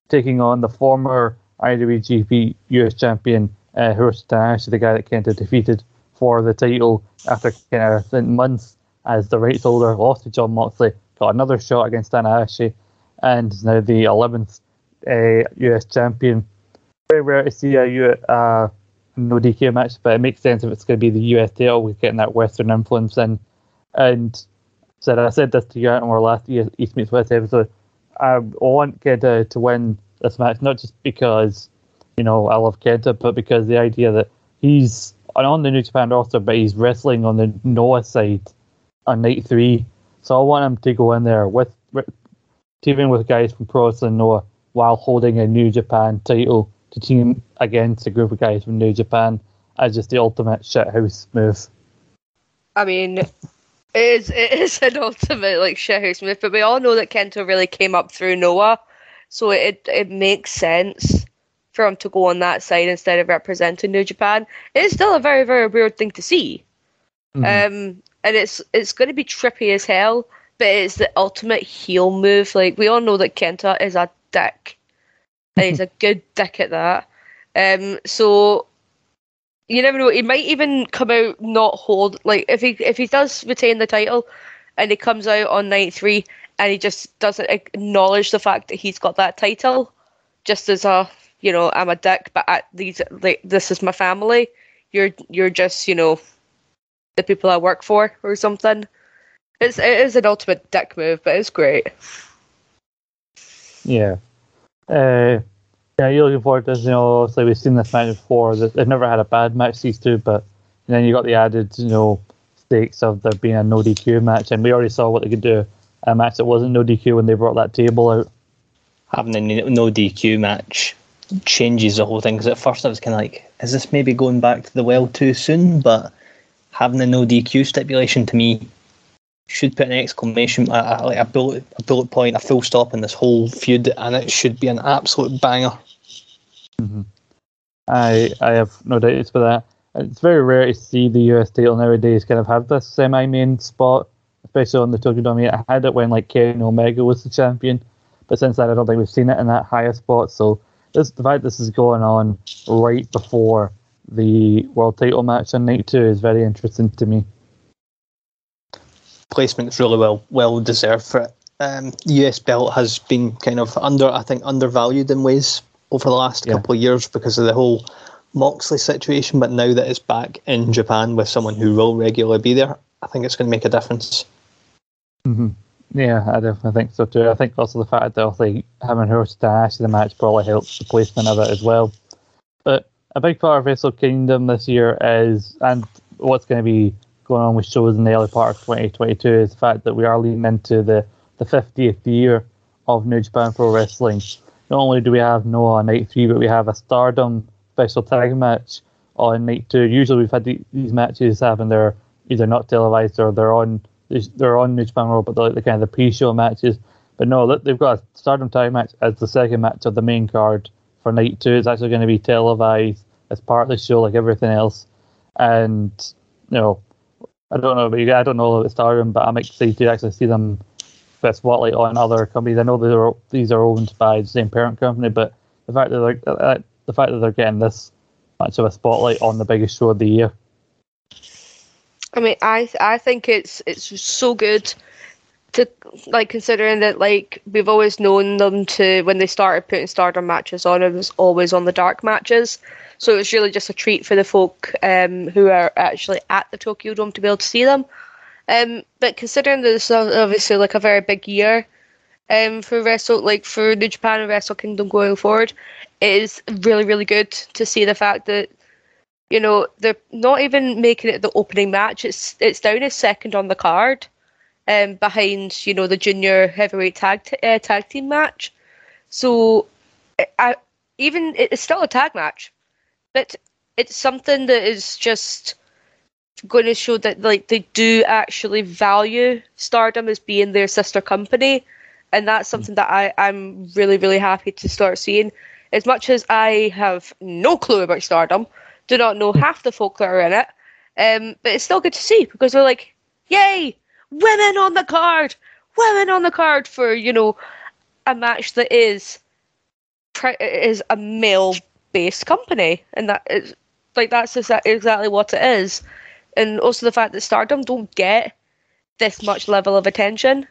taking on the former IWGP US champion uh, Hiroshi Tanahashi, the guy that Kenta defeated for the title after of spent months as the rights holder, lost to Jon Moxley, got another shot against Tanahashi, and is now the 11th uh, US champion. Very rare to see a uh, no DQ match, but it makes sense if it's going to be the US title with getting that Western influence in. And said I said this to you on our last East East Meets West episode. I want Kenta to win this match, not just because you know I love Kenta, but because the idea that he's on the New Japan roster, but he's wrestling on the Noah side on night three. So I want him to go in there with, with teaming with guys from Pro Wrestling Noah while holding a New Japan title to team against a group of guys from New Japan as just the ultimate shithouse move. I mean, it is it is an ultimate like shithouse move, but we all know that Kenta really came up through Noah, so it it makes sense for him to go on that side instead of representing New Japan. It is still a very very weird thing to see, Mhm. um, and it's it's going to be trippy as hell. But it's the ultimate heel move. Like we all know that Kenta is a dick, and he's a good dick at that. Um, so you never know. He might even come out not hold like if he if he does retain the title, and he comes out on night three and he just doesn't acknowledge the fact that he's got that title, just as a you know I'm a dick, but at these like this is my family. You're you're just you know the people I work for or something. It's it is an ultimate dick move, but it's great. Yeah. Uh, yeah, you're looking forward to this. You know, obviously we've seen this match before. They've never had a bad match, these two, but then you got the added, you know, stakes of there being a no DQ match, and we already saw what they could do. A match that wasn't no DQ when they brought that table out. having a no no DQ match changes the whole thing. Because at first I was kind of like, is this maybe going back to the well too soon? But having a no DQ stipulation to me should put an exclamation, a, a- like a bullet, a bullet point, a full stop in this whole feud, and it should be an absolute banger. I I have no doubts for that. It's very rare to see the US title nowadays kind of have this semi main spot, especially on the Tokyo Dome. I had it when like Kenny Omega was the champion, but since then I don't think we've seen it in that higher spot. So this the fact this is going on right before the world title match on night two is very interesting to me. Placement's really well well deserved for it. Um, US belt has been kind of under, I think, undervalued in ways over the last Yeah. couple of years because of the whole Moxley situation. But now that it's back in Japan with someone who will regularly be there, I think it's going to make a difference. hmm Yeah, I definitely think so too. I think also the fact that obviously having her stash in the match probably helps the placement of it as well. But a big part of Wrestle Kingdom this year is, and what's going to be going on with shows in the early part of 2022 is the fact that we are leading into the, the 50th year of New Japan Pro Wrestling. Not only do we have Noah on night three, but we have a Stardom special tag match on night two. Usually we've had the, these matches happen, they're either not televised or they're on they're on New Japan World, but they're like the kind of the pre-show matches. But no, they- they've got a Stardom tag match as the second match of the main card for night two. It's actually going to be televised as part of the show, like everything else. And you know, I don't know, but I don't know about Stardom, but I'm excited to actually see them a spotlight on other companies. I know they're these are owned by the same parent company, but the fact that they're uh, the fact that they're getting this much of a spotlight on the biggest show of the year. I mean, I I think it's it's so good to like considering that like we've always known them to when they started putting Stardom matches on, it was always on the dark matches. So it was really just a treat for the folk um, who are actually at the Tokyo Dome to be able to see them. Um, but considering that this is obviously like a very big year um, for Wrestle, like for New Japan and Wrestle Kingdom going forward, it is really really good to see the fact that you know they're not even making it the opening match. It's it's down as second on the card, um, behind you know the junior heavyweight tag t- uh, tag team match. So, I, I even it's still a tag match, but it's something that is just going to show that like they do actually value Stardom as being their sister company, and that's something that I I'm really really happy to start seeing. As much as I have no clue about Stardom, do not know half the folk that are in it, um, but it's still good to see because they're like, yay, women on the card, women on the card for you know a match that is is a male based company, and that is like that's exa- exactly what it is, and also the fact that Stardom don't get this much level of attention,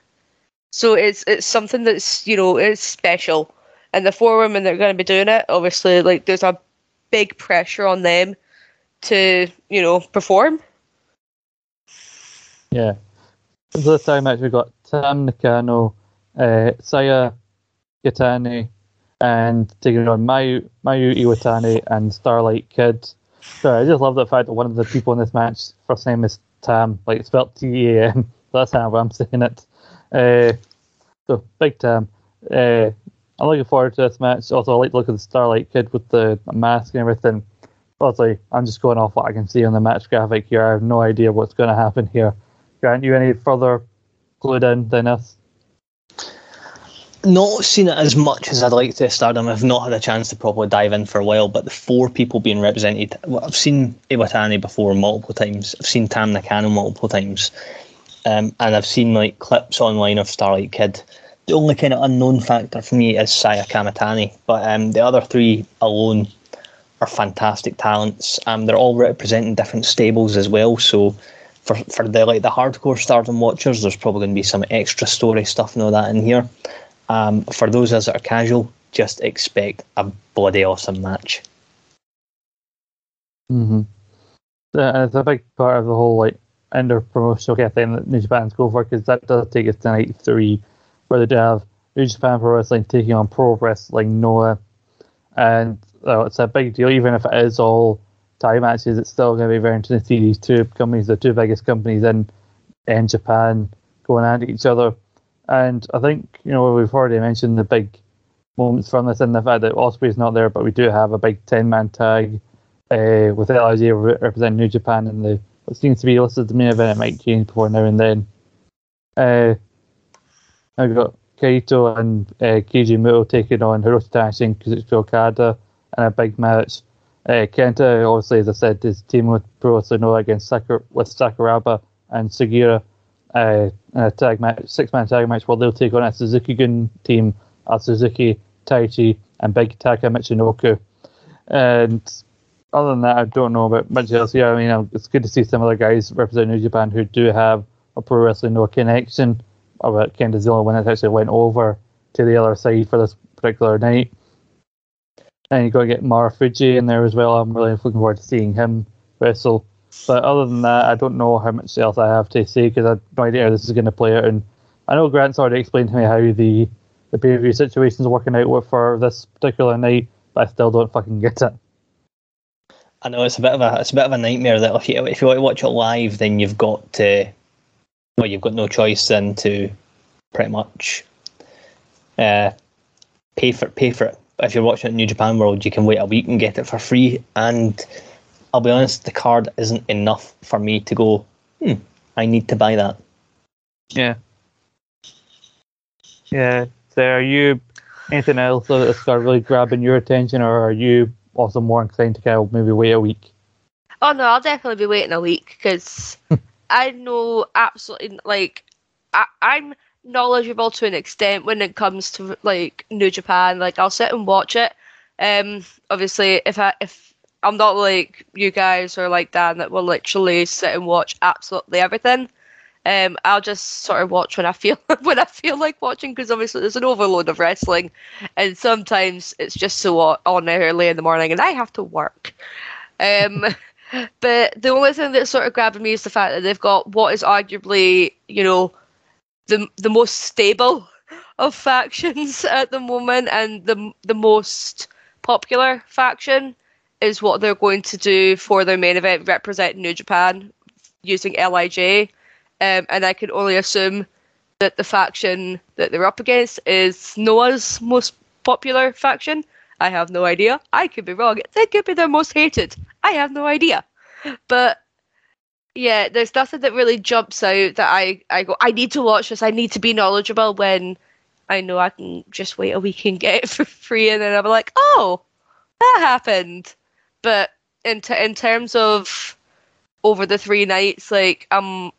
so it's it's something that's you know it's special, and the four women that are going to be doing it, obviously, like there's a big pressure on them to you know perform. Yeah. So this time match we've got Tam Nakano, uh, Saya Kamitani, and taking on Mayu, Mayu Iwatani and Starlight Kid. So I just love the fact that one of the people in this match, first name is Tam, like it's spelled T A M. that's how I'm saying it. Uh, so big Tam. Uh, I'm looking forward to this match. Also, I like to look at the Starlight Kid with the mask and everything. Obviously, I'm just going off what I can see on the match graphic here. I have no idea what's going to happen here. Grant, you any further clued in than us? Not seen it as much as I'd like to Stardom. I've not had a chance to properly dive in for a while, but the four people being represented, well, I've seen Iwatani before multiple times. I've seen Tam Nakano multiple times. Um, and I've seen like clips online of Starlight Kid. The only kind of unknown factor for me is Saya Kamitani, but um, the other three alone are fantastic talents. Um, they're all representing different stables as well. So for for the like the hardcore Stardom watchers, there's probably going to be some extra story stuff and all that in here. Um, for those of us that are casual, just expect a bloody awesome match. Mm-hmm. Uh, it's a big part of the whole like under promotional kind thing that New Japan's go for because that does take us to night three, where they do have New Japan Pro Wrestling taking on Pro Wrestling Noah, and uh, it's a big deal. Even if it is all tie matches, it's still going to be very interesting to see these two companies, the two biggest companies in in Japan, going at each other. And I think you know we've already mentioned the big moments from this, and the fact that Ospreay's not there, but we do have a big ten man tag uh, with LIJ representing New Japan and the what seems to be listed as the main event. Might change before now and then. Uh, I've got Kaito and uh, Keiji Muto taking on Hiroshi Tanahashi and Kazuchika Okada in a big match. Uh, Kenta, obviously, as I said, is teaming with Pro Sonoa against with Sakuraba and Sugiura uh, a tag match, six man tag match, where they'll take on a Suzuki Gun team of Suzuki, Taichi, and Big Taka Michinoku. And other than that, I don't know about much else here. I mean, it's good to see some other guys representing New Japan who do have a Pro Wrestling Noah connection. About Kenta's the only one actually went over to the other side for this particular night. And you got to get Marufuji in there as well. I'm really looking forward to seeing him wrestle. But other than that, I don't know how much else I have to say because I have no idea how this is going to play out. And I know Grant's already explained to me how the the pay per view situation is working out for this particular night, but I still don't fucking get it. I know it's a bit of a it's a bit of a nightmare that if you if you want to watch it live, then you've got to well, you've got no choice than to pretty much uh, pay for pay for it. If you're watching it in New Japan World, you can wait a week and get it for free. And I'll be honest, the card isn't enough for me to go. Hmm, I need to buy that. Yeah. Yeah. So, are you anything else that's really grabbing your attention, or are you also more inclined to kind of maybe wait a week? Oh no, I'll definitely be waiting a week because I know absolutely like I, I'm knowledgeable to an extent when it comes to like New Japan. Like I'll sit and watch it. Um, obviously, if I if I'm not like you guys or like Dan that will literally sit and watch absolutely everything. Um, I'll just sort of watch when I feel when I feel like watching because obviously there's an overload of wrestling, and sometimes it's just so on early in the morning, and I have to work. Um, but the only thing that sort of grabbed me is the fact that they've got what is arguably, you know, the the most stable of factions at the moment, and the the most popular faction is what they're going to do for their main event, represent New Japan using LIJ. Um, and I can only assume that the faction that they're up against is Noah's most popular faction. I have no idea. I could be wrong. They could be their most hated. I have no idea. But yeah, there's nothing that really jumps out that I, I go, I need to watch this. I need to be knowledgeable when I know I can just wait a week and get it for free. And then I'm like, oh, that happened. But in, t- in terms of over the three nights, like, I'm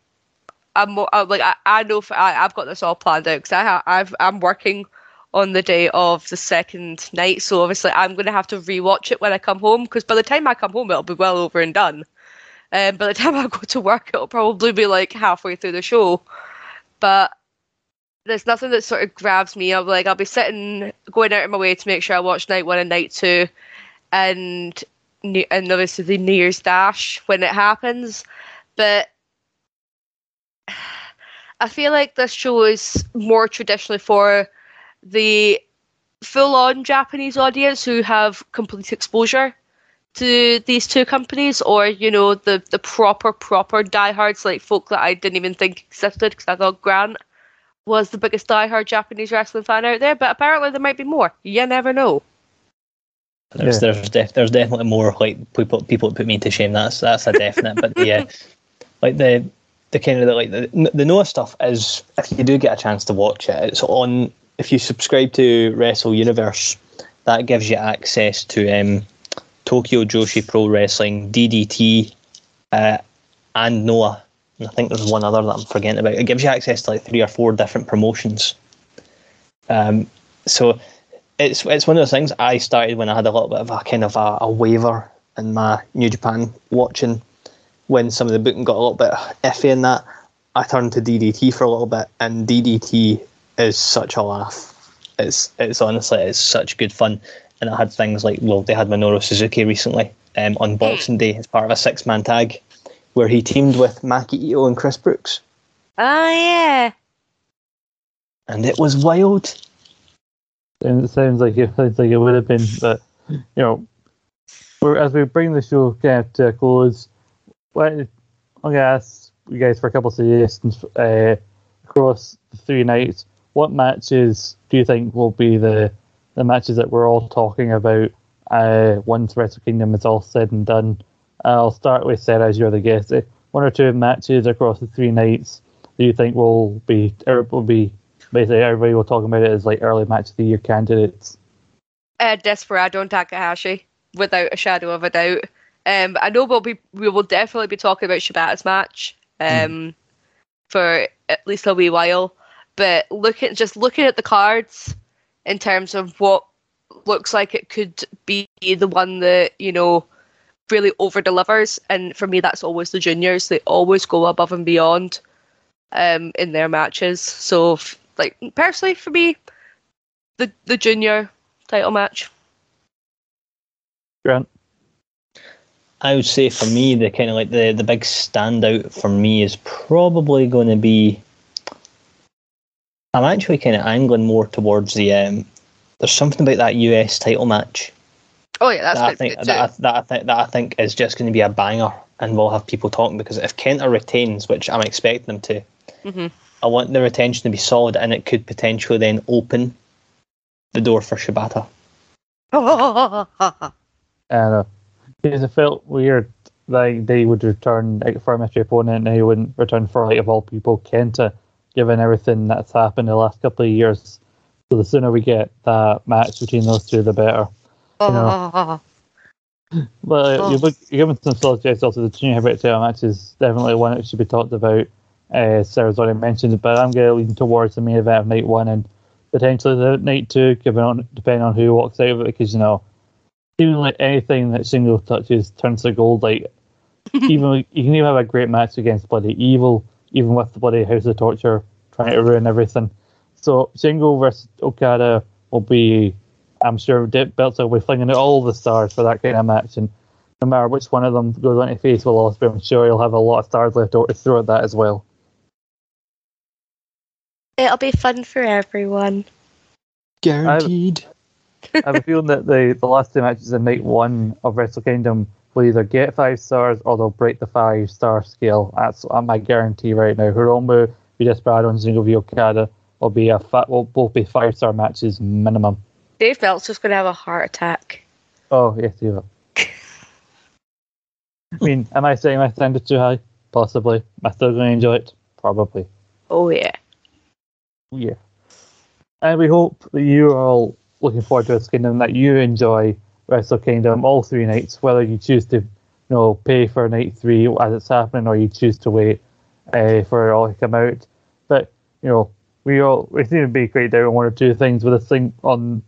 I'm, I'm like I, I know for, I, I've got this all planned out because I I've I'm working on the day of the second night, so obviously I'm going to have to rewatch it when I come home because by the time I come home it'll be well over and done. Um, by the time I go to work, it'll probably be like halfway through the show. But there's nothing that sort of grabs me. I'm like I'll be sitting, going out of my way to make sure I watch night one and night two, and and obviously the New Year's Dash when it happens. But I feel like this show is more traditionally for the full on Japanese audience who have complete exposure to these two companies, or you know the the proper proper diehards like folk that I didn't even think existed because I thought Grant was the biggest diehard Japanese wrestling fan out there, but apparently there might be more. You never know. There's Yeah. there's def- there's definitely more like people people that put me to shame. That's that's a definite. but yeah, like the the kind of the, like the the Noah stuff is if you do get a chance to watch it, it's on. If you subscribe to Wrestle Universe, that gives you access to um, Tokyo Joshi Pro Wrestling, DDT, uh, and Noah. And I think there's one other that I'm forgetting about. It gives you access to like three or four different promotions. Um, so it's it's one of those things I started when I had a little bit of a kind of a, a waiver in my New Japan watching when some of the booking got a little bit iffy in that. I turned to DDT for a little bit, and DDT is such a laugh. It's it's honestly it's such good fun, and I had things like well they had Minoru Suzuki recently um, on Boxing Day as part of a six man tag, where he teamed with Maki Itoh and Chris Brooks, Ah, yeah. and it was wild. And it sounds like it sounds like it would have been, but you know, as we bring the show kind of to a close, I'm gonna ask you guys for a couple of suggestions uh, across the three nights. What matches do you think will be the the matches that we're all talking about uh, once Wrestle Kingdom is all said and done? I'll start with Sarah as you're the guest. Uh, One or two matches across the three nights do you think will be will be basically everybody will talk about it as like early match of the year candidates? uh, Desperado and Takahashi, without a shadow of a doubt. Um, I know we'll be we will definitely be talking about Shibata's match um, for at least a wee while. But looking just looking at the cards in terms of what looks like it could be the one that you know really over delivers, and for me that's always the juniors. They always go above and beyond um, in their matches. So, f- like personally, for me, the the junior title match. Grant. I would say for me, the kind of like the, the big standout for me is probably going to be. I'm actually kind of angling more towards the. Um, there's something about that US title match Oh yeah, that's that I good think too. that I, that I think that I think is just going to be a banger, and we'll have people talking because if Kenta retains, which I'm expecting them to, Mhm. I want the retention to be solid, and it could potentially then open the door for Shibata. I don't know. Because it felt weird like they would return like, for a mystery opponent and he wouldn't return for like of all people Kenta, given everything that's happened the last couple of years. So the sooner we get that match between those two the better. know. But uh, Oh. you're, look, you're giving some suggestions also the junior heavyweight title match is definitely one that should be talked about. Uh, Sarah's already mentioned it, but I'm going to lean towards the main event of night one and potentially the night two, given on depending on who walks out of it, because you know, even like anything that Shingo touches turns to gold. Like even you can even have a great match against Bloody Evil, even with the Bloody House of Torture trying to ruin everything. So Shingo versus Okada will be, I'm sure, Dave Meltzer will be flinging out all the stars for that kind of match, and no matter which one of them goes on to face Will Ospreay, I'm sure he'll have a lot of stars left over to throw at that as well. It'll be fun for everyone. Guaranteed. I have a feeling that the, the last two matches in night one of Wrestle Kingdom will either get five stars or they'll break the five star scale. That's uh, my guarantee right now. Hiromu, v Desperado, and Shingo v Okada will be a fa- will both be five star matches minimum. Dave Meltzer's just going to have a heart attack. Oh yes, you have. I mean, am I saying my standard too high? Possibly. Am I still going to enjoy it? Probably. Oh yeah. Yeah. And we hope that you are all looking forward to Wrestle Kingdom, that you enjoy Wrestle Kingdom all three nights, whether you choose to, you know, pay for night three as it's happening, or you choose to wait uh, for it all to come out. But you know, we all we seem to be quite down on one or two things with this thing on.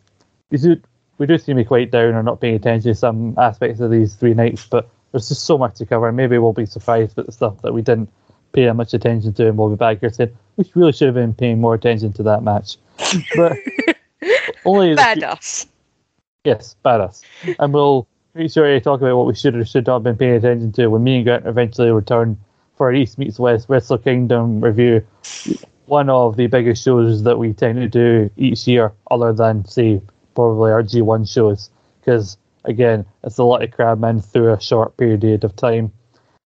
We do we do seem to be quite down or not paying attention to some aspects of these three nights, but there's just so much to cover. Maybe we'll be surprised with the stuff that we didn't pay much attention to, and we'll be back here saying we really should have been paying more attention to that match. But only Bad us. Yes, badass. And we'll make sure to talk about what we should or should not have been paying attention to when me and Grant eventually return for our East Meets West Wrestle Kingdom review. One of the biggest shows that we tend to do each year, other than, say, probably our G1 shows. Because again, it's a lot of cram in through a short period of time.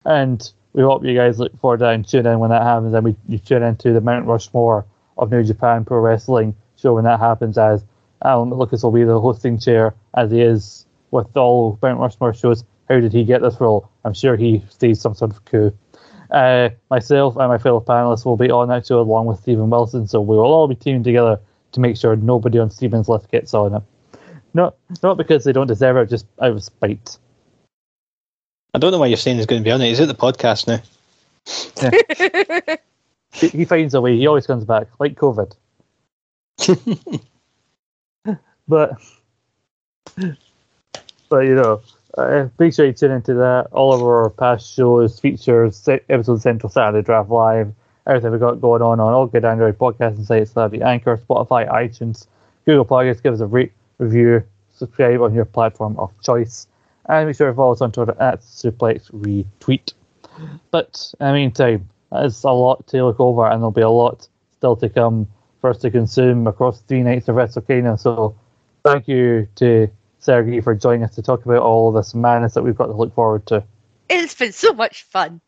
And we hope you guys look forward to and tune in when that happens. And we you tune into the Mount Rushmore of New Japan Pro Wrestling show when that happens, as Alan Lucas will be the hosting chair, as he is with all Mount Rushmore shows. How did he get this role? I'm sure he staged some sort of coup. Uh, myself and my fellow panelists will be on that show along with Stephen Wilson, so we will all be teaming together to make sure nobody on Stephen's list gets on it. Not not because they don't deserve it, just out of spite. I don't know why you're saying he's going to be on it, is it. He's at the podcast now. He, he finds a way. He always comes back, like COVID. but but you know, uh, make sure you tune into that. All of our past shows, features, episodes, Central Saturday Draft Live, everything we got going on on all good Android podcasting sites, that'll be Anchor, Spotify, iTunes, Google Podcasts. Give us a rate, review, subscribe on your platform of choice, and make sure to follow us on Twitter at Suplex Retweet. But in the meantime, it's a lot to look over, and there'll be a lot still to come for us to consume across three nights of WrestleCania. So, thank you to Sergey for joining us to talk about all of this madness that we've got to look forward to. It's been so much fun.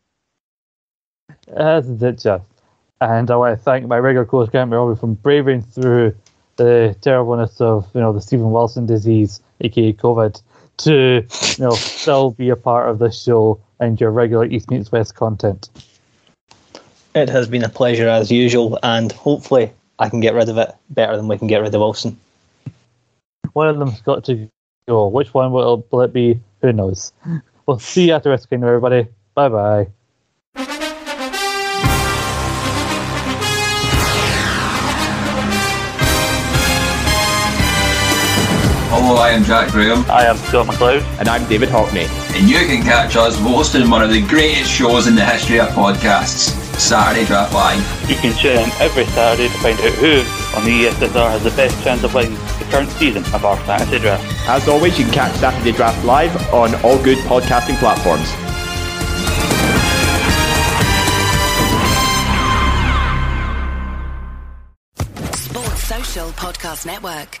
Hasn't it just? And I want to thank my regular co-host Grant McRobbie from braving through the terribleness of you know the Stephen Wilson disease, aka COVID, to you know still be a part of this show and your regular East meets West content. It has been a pleasure as usual, and hopefully I can get rid of it better than we can get rid of Wilson. One of them's got to go. Which one will, will it be? Who knows? We'll see you after WrestleKingdom, everybody. Bye bye. Hello, I am Jack Graham, I am Scott McLeod. And I'm David Hockney. and you can catch us hosting one of the greatest shows in the history of podcasts, Saturday Draft Live. You can tune in every Saturday to find out who on the ESSR has the best chance of winning the current season of our fantasy draft. As always, you can catch Saturday Draft live on all good podcasting platforms. Sports Social Podcast Network.